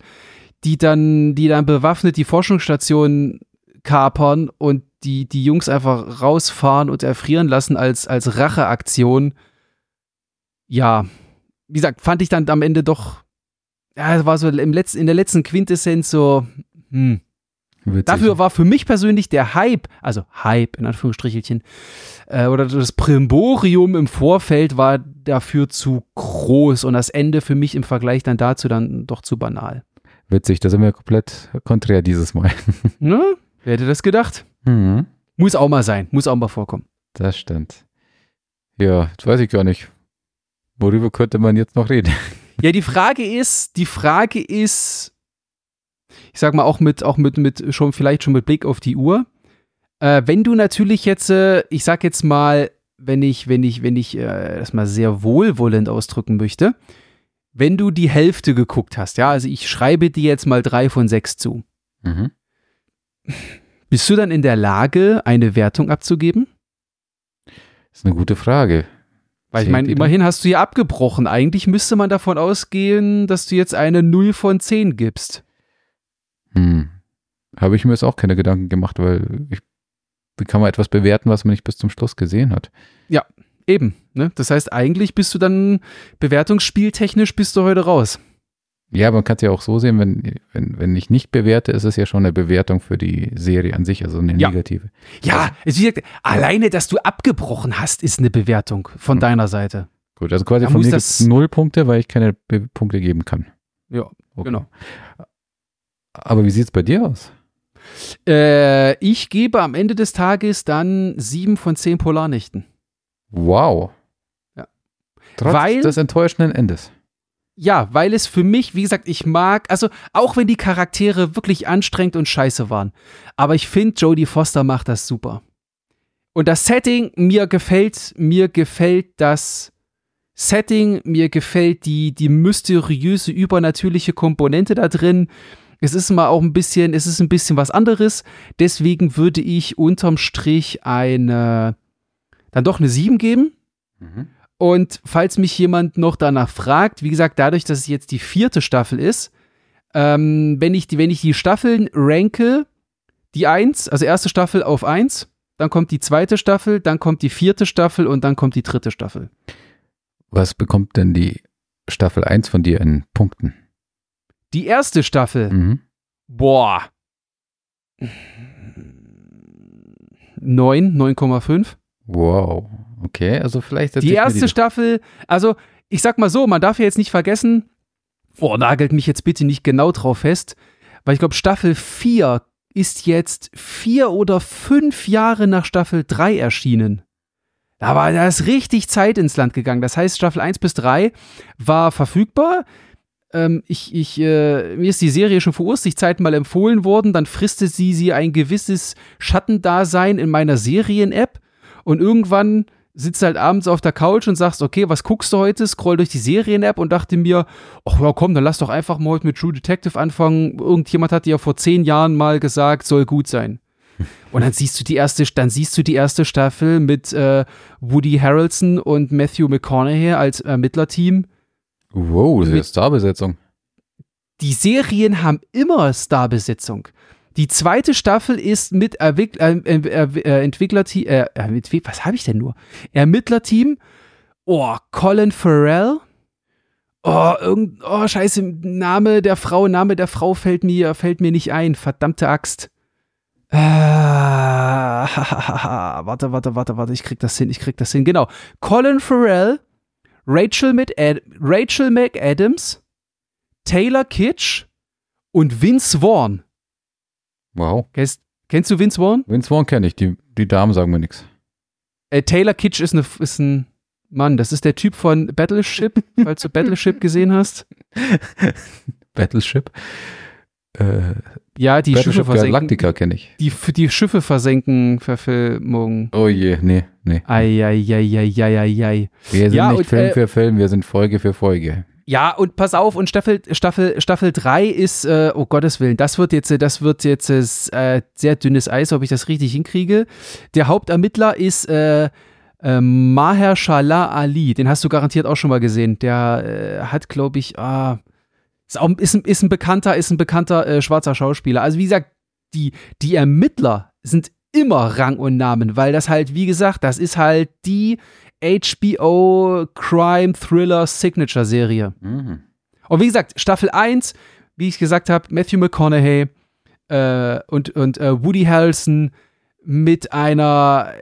B: die dann, die dann bewaffnet die Forschungsstation kapern und die, die Jungs einfach rausfahren und erfrieren lassen als, als Racheaktion. Ja, wie gesagt, fand ich dann am Ende doch, ja, war so im letzten, in der letzten Quintessenz so, hm.
A: Witzig.
B: Dafür war für mich persönlich der Hype, also Hype in Anführungsstrichelchen, äh, oder das Primborium im Vorfeld war dafür zu groß und das Ende für mich im Vergleich dann dazu dann doch zu banal.
A: Witzig, da sind wir komplett konträr dieses Mal.
B: Ne? Wer hätte das gedacht?
A: Mhm.
B: Muss auch mal sein, muss auch mal vorkommen.
A: Das stimmt. Ja, jetzt weiß ich gar nicht. Worüber könnte man jetzt noch reden?
B: Ja, die Frage ist, die Frage ist, ich sag mal auch mit, auch mit, mit schon vielleicht schon mit Blick auf die Uhr. Äh, wenn du natürlich jetzt, äh, ich sag jetzt mal, wenn ich, wenn ich, wenn ich äh, das mal sehr wohlwollend ausdrücken möchte, wenn du die Hälfte geguckt hast, ja, also ich schreibe dir jetzt mal drei von sechs zu,
A: Mhm.
B: bist du dann in der Lage, eine Wertung abzugeben?
A: Das ist eine gute Frage.
B: Weil ich meine, immerhin hast du ja abgebrochen. Eigentlich müsste man davon ausgehen, dass du jetzt eine 0 von 10 gibst.
A: Hm. Habe ich mir jetzt auch keine Gedanken gemacht, weil ich, wie kann man etwas bewerten, was man nicht bis zum Schluss gesehen hat?
B: Eben, ne? Das heißt, eigentlich bist du dann bewertungsspieltechnisch bist du heute raus.
A: Ja, man kann es ja auch so sehen, wenn, wenn, wenn ich nicht bewerte, ist es ja schon eine Bewertung für die Serie an sich, also eine
B: Ja.
A: negative.
B: Ja, es wie gesagt, alleine, dass du abgebrochen hast, ist eine Bewertung von
A: Hm.
B: deiner Seite.
A: Gut, also quasi
B: Da
A: von mir
B: das-
A: gibt's null Punkte, weil ich keine Be Punkte geben kann.
B: Ja,
A: Okay.
B: genau.
A: Aber wie sieht es bei dir aus?
B: Äh, ich gebe am Ende des Tages dann sieben von zehn Polarnächten.
A: Wow.
B: Ja.
A: Trotz
B: Weil-
A: des enttäuschenden Endes.
B: Ja, weil es für mich, wie gesagt, ich mag, also auch wenn die Charaktere wirklich anstrengend und scheiße waren, aber ich finde, Jodie Foster macht das super. Und das Setting, mir gefällt, mir gefällt das Setting, mir gefällt die, die mysteriöse, übernatürliche Komponente da drin. Es ist mal auch ein bisschen, es ist ein bisschen was anderes. Deswegen würde ich unterm Strich eine, dann doch eine 7 geben. Und falls mich jemand noch danach fragt, wie gesagt, dadurch, dass es jetzt die vierte Staffel ist, ähm, wenn, ich die, wenn ich die Staffeln ranke, die 1, also erste Staffel auf 1, dann kommt die zweite Staffel, dann kommt die vierte Staffel und dann kommt die dritte Staffel.
A: Was bekommt denn die Staffel 1 von dir in Punkten?
B: Die erste Staffel,
A: Mhm.
B: boah. 9, 9,5.
A: Wow. Okay, also vielleicht
B: Die erste Staffel, also ich sag mal so, man darf ja jetzt nicht vergessen, boah, nagelt mich jetzt bitte nicht genau drauf fest, weil ich glaube, Staffel 4 ist jetzt vier oder fünf Jahre nach Staffel 3 erschienen. Da war da ist richtig Zeit ins Land gegangen. Das heißt, Staffel 1 bis 3 war verfügbar. Ähm, ich, ich, äh, mir ist die Serie schon vor Ursichtzeiten mal empfohlen worden. Dann frisste sie, sie ein gewisses Schattendasein in meiner Serien-App. Und irgendwann sitzt halt abends auf der Couch und sagst, okay, was guckst du heute? Scroll durch die Serien-App und dachte mir, ach ja, komm, dann lass doch einfach mal heute mit True Detective anfangen. Irgendjemand hat dir ja vor zehn Jahren mal gesagt, soll gut sein. Und dann siehst du die erste, dann siehst du die erste Staffel mit äh, Woody Harrelson und Matthew McConaughey als Ermittlerteam.
A: Wow, das ist Starbesetzung.
B: Die Serien haben immer Starbesetzung. Die zweite Staffel ist mit Erwick äh, äh, äh, Entwicklerteam, äh, was habe ich denn nur? Ermittlerteam. Oh, Colin Farrell. Oh, irgend, oh, scheiße, Name der Frau, Name der Frau fällt mir, fällt mir nicht ein. Verdammte Axt. Äh, warte, warte, warte, warte, ich krieg das hin, ich krieg das hin. Genau. Colin Farrell, Rachel, mit Ad Rachel McAdams, Taylor Kitsch und Vince Vaughn.
A: Wow.
B: Kennst, kennst du Vince Vaughn?
A: Vince Vaughn kenne ich, die, die Damen sagen mir nichts.
B: Äh, Taylor Kitsch ist, eine, ist ein Mann, das ist der Typ von Battleship, falls du Battleship gesehen hast.
A: Battleship?
B: Äh, ja, die Schiffe versenken.
A: Galactica kenne ich.
B: Die, die Schiffe versenken Verfilmung.
A: Oh je, nee, nee.
B: Eieieiei.
A: Wir sind ja, nicht und, Film äh, für Film, wir sind Folge für Folge.
B: Ja, und pass auf, und Staffel, Staffel, Staffel 3 ist, äh, oh Gottes Willen, das wird jetzt, das wird jetzt äh, sehr dünnes Eis, ob ich das richtig hinkriege. Der Hauptermittler ist äh, äh, Mahershala Ali, den hast du garantiert auch schon mal gesehen. Der äh, hat, glaube ich, ah, ist, auch, ist, ein, ist ein bekannter, ist ein bekannter äh, schwarzer Schauspieler. Also wie gesagt, die, die Ermittler sind immer Rang und Namen, weil das halt, wie gesagt, das ist halt die HBO Crime Thriller Signature Serie. Mhm. Und wie gesagt, Staffel 1, wie ich gesagt habe, Matthew McConaughey äh, und, und äh, Woody Harrelson mit einer,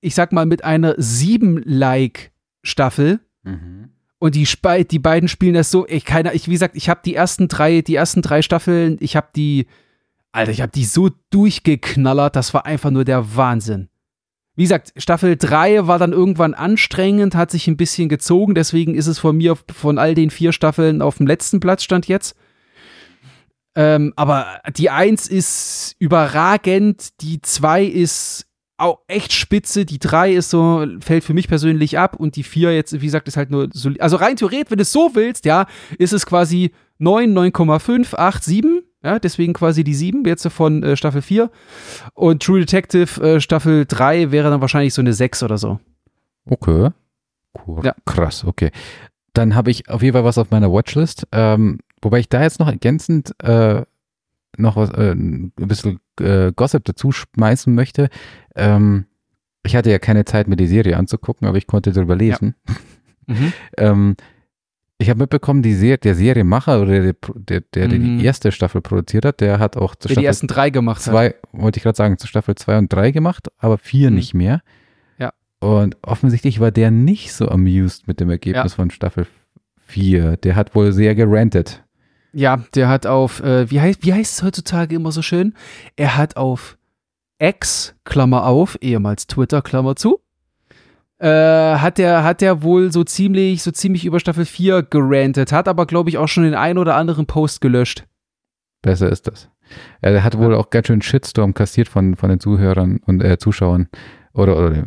B: ich sag mal, mit einer 7-like Staffel. Mhm. Und die, die beiden spielen das so, ich keine, ich, wie gesagt, ich habe die ersten drei, die ersten drei Staffeln, ich habe die, Alter, ich habe die so durchgeknallert, das war einfach nur der Wahnsinn. Wie gesagt, Staffel 3 war dann irgendwann anstrengend, hat sich ein bisschen gezogen, deswegen ist es von mir von all den vier Staffeln auf dem letzten Platz stand jetzt. Ähm, aber die 1 ist überragend, die 2 ist auch echt spitze, die 3 ist so, fällt für mich persönlich ab und die 4 jetzt, wie gesagt, ist halt nur so, also rein theoretisch, wenn du es so willst, ja, ist es quasi 9, 9,5, 8, 7 ja, deswegen quasi die 7 jetzt von äh, Staffel 4. Und True Detective äh, Staffel 3 wäre dann wahrscheinlich so eine 6 oder so.
A: Okay. Cool. Ja. Krass, okay. Dann habe ich auf jeden Fall was auf meiner Watchlist. Ähm, wobei ich da jetzt noch ergänzend äh, noch was, äh, ein bisschen äh, Gossip dazu schmeißen möchte. Ähm, ich hatte ja keine Zeit, mir die Serie anzugucken, aber ich konnte darüber lesen. Ja. Mhm. ähm, ich habe mitbekommen, die Serie, der Serienmacher oder der, der, der, der mhm. die erste Staffel produziert hat, der hat auch
B: zu Staffel
A: die
B: ersten drei gemacht
A: zwei, hat. wollte ich gerade sagen, zu Staffel zwei und drei gemacht, aber vier mhm. nicht mehr.
B: Ja.
A: Und offensichtlich war der nicht so amused mit dem Ergebnis ja. von Staffel vier. Der hat wohl sehr gerantet.
B: Ja, der hat auf, äh, wie, heißt, wie heißt es heutzutage immer so schön? Er hat auf X, Klammer auf, ehemals Twitter, Klammer zu, äh, hat der hat der wohl so ziemlich so ziemlich über Staffel 4 gerantet, hat aber glaube ich auch schon den ein oder anderen Post gelöscht.
A: Besser ist das. Er hat wohl auch ganz schön Shitstorm kassiert von von den Zuhörern und äh, Zuschauern oder, oder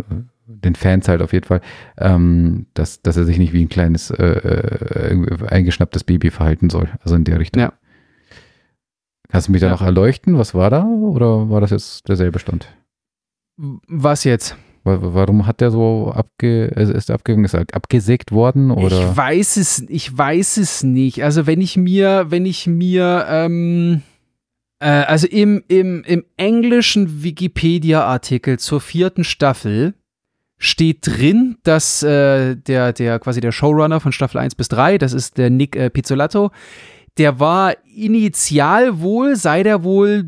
A: den Fans halt auf jeden Fall, ähm, dass, dass er sich nicht wie ein kleines äh, äh, eingeschnapptes Baby verhalten soll. Also in der Richtung. Ja. Kannst du mich da ja. noch erleuchten? Was war da? Oder war das jetzt derselbe Stand?
B: Was jetzt?
A: Warum hat der so abge, also ist abgegangen, ist abgesägt worden oder?
B: Ich weiß es, ich weiß es nicht. Also wenn ich mir, wenn ich mir, ähm, äh, also im, im, im englischen Wikipedia-Artikel zur vierten Staffel steht drin, dass äh, der, der quasi der Showrunner von Staffel 1 bis 3, das ist der Nick äh, Pizzolatto, der war initial wohl, sei der wohl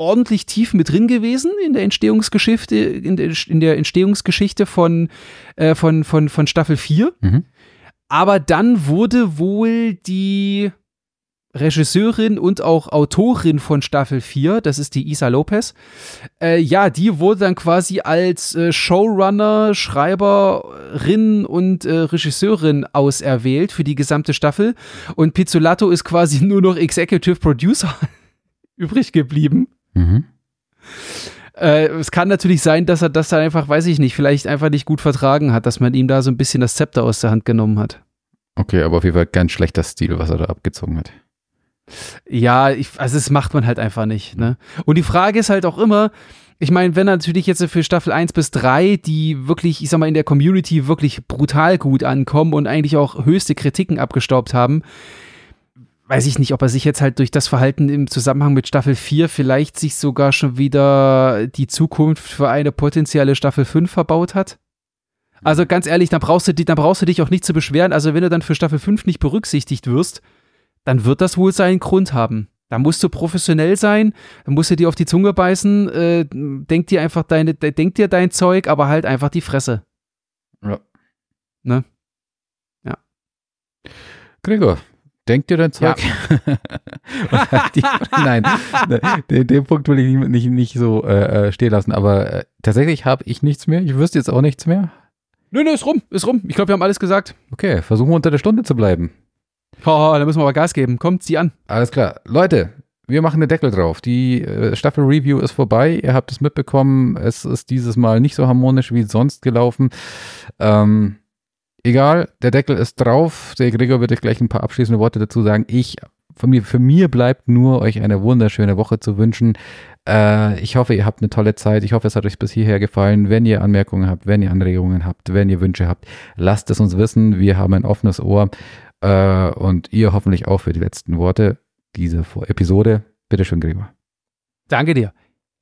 B: ordentlich tief mit drin gewesen in der Entstehungsgeschichte, in der, in der Entstehungsgeschichte von, äh, von, von, von Staffel 4. Mhm. Aber dann wurde wohl die Regisseurin und auch Autorin von Staffel 4, das ist die Isa Lopez. Äh, ja, die wurde dann quasi als äh, Showrunner, Schreiberin und äh, Regisseurin auserwählt für die gesamte Staffel. Und Pizzolato ist quasi nur noch Executive Producer übrig geblieben. Mhm. Äh, es kann natürlich sein, dass er das dann einfach, weiß ich nicht, vielleicht einfach nicht gut vertragen hat, dass man ihm da so ein bisschen das Zepter aus der Hand genommen hat.
A: Okay, aber auf jeden Fall ganz schlechter Stil, was er da abgezogen hat.
B: Ja, ich, also das macht man halt einfach nicht. Ne? Und die Frage ist halt auch immer, ich meine, wenn natürlich jetzt für Staffel 1 bis 3, die wirklich, ich sag mal, in der Community wirklich brutal gut ankommen und eigentlich auch höchste Kritiken abgestaubt haben, weiß ich nicht, ob er sich jetzt halt durch das Verhalten im Zusammenhang mit Staffel 4 vielleicht sich sogar schon wieder die Zukunft für eine potenzielle Staffel 5 verbaut hat. Also ganz ehrlich, dann brauchst du, dann brauchst du dich auch nicht zu beschweren. Also wenn du dann für Staffel 5 nicht berücksichtigt wirst, dann wird das wohl seinen Grund haben. Da musst du professionell sein, da musst du dir auf die Zunge beißen, äh, denk dir einfach deine, denk dir dein Zeug, aber halt einfach die Fresse.
A: Ja.
B: Ne? Ja.
A: Gregor, denk dir dein Zeug. Ja. Nein, den, den, Punkt will ich nicht, nicht, nicht so äh, äh stehen lassen, aber äh, tatsächlich habe ich nichts mehr. Ich wüsste jetzt auch nichts mehr.
B: Nö, nö, ist rum, ist rum. Ich glaube, wir haben alles gesagt.
A: Okay, versuchen wir unter der Stunde zu bleiben.
B: Oh, da müssen wir aber Gas geben. Kommt, zieh an.
A: Alles klar. Leute, wir machen den Deckel drauf. Die äh, Staffel-Review ist vorbei. Ihr habt es mitbekommen. Es ist dieses Mal nicht so harmonisch wie sonst gelaufen. Ähm, egal, der Deckel ist drauf. Der Gregor wird euch gleich ein paar abschließende Worte dazu sagen. Ich, von mir, für mir bleibt nur, euch eine wunderschöne Woche zu wünschen. Äh, ich hoffe, ihr habt eine tolle Zeit. Ich hoffe, es hat euch bis hierher gefallen. Wenn ihr Anmerkungen habt, wenn ihr Anregungen habt, wenn ihr Wünsche habt, lasst es uns wissen. Wir haben ein offenes Ohr. Äh, und ihr hoffentlich auch für die letzten Worte dieser Episode. Bitte schön, Gregor.
B: Danke dir.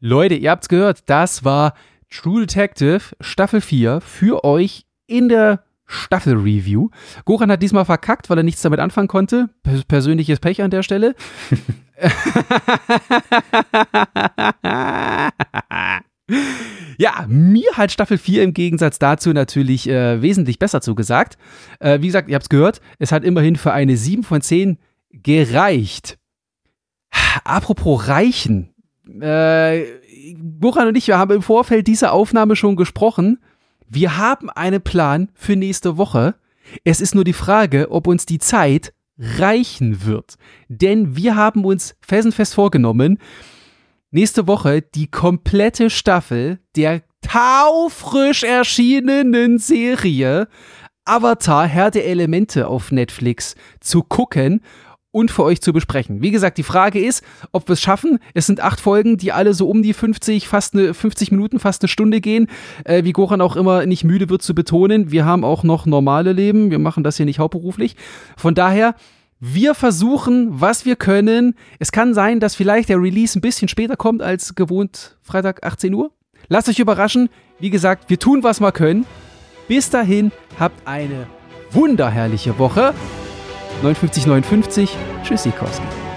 B: Leute, ihr habt's gehört, das war True Detective Staffel 4 für euch in der Staffel-Review. Goran hat diesmal verkackt, weil er nichts damit anfangen konnte. Persönliches Pech an der Stelle. Ja, mir hat Staffel 4 im Gegensatz dazu natürlich äh, wesentlich besser zugesagt. Äh, wie gesagt, ihr habt es gehört, es hat immerhin für eine 7 von 10 gereicht. Apropos reichen. Äh, Buran und ich, wir haben im Vorfeld dieser Aufnahme schon gesprochen. Wir haben einen Plan für nächste Woche. Es ist nur die Frage, ob uns die Zeit reichen wird. Denn wir haben uns felsenfest vorgenommen, nächste Woche die komplette Staffel der taufrisch erschienenen Serie Avatar Herr der Elemente auf Netflix zu gucken und für euch zu besprechen. Wie gesagt, die Frage ist, ob wir es schaffen. Es sind acht Folgen, die alle so um die 50, fast eine 50 Minuten, fast eine Stunde gehen. Äh, wie Goran auch immer nicht müde wird zu betonen, wir haben auch noch normale Leben. Wir machen das hier nicht hauptberuflich. Von daher, wir versuchen, was wir können. Es kann sein, dass vielleicht der Release ein bisschen später kommt als gewohnt Freitag 18 Uhr. Lasst euch überraschen. Wie gesagt, wir tun, was wir können. Bis dahin, habt eine wunderherrliche Woche. 5959. Tschüssi, Koski.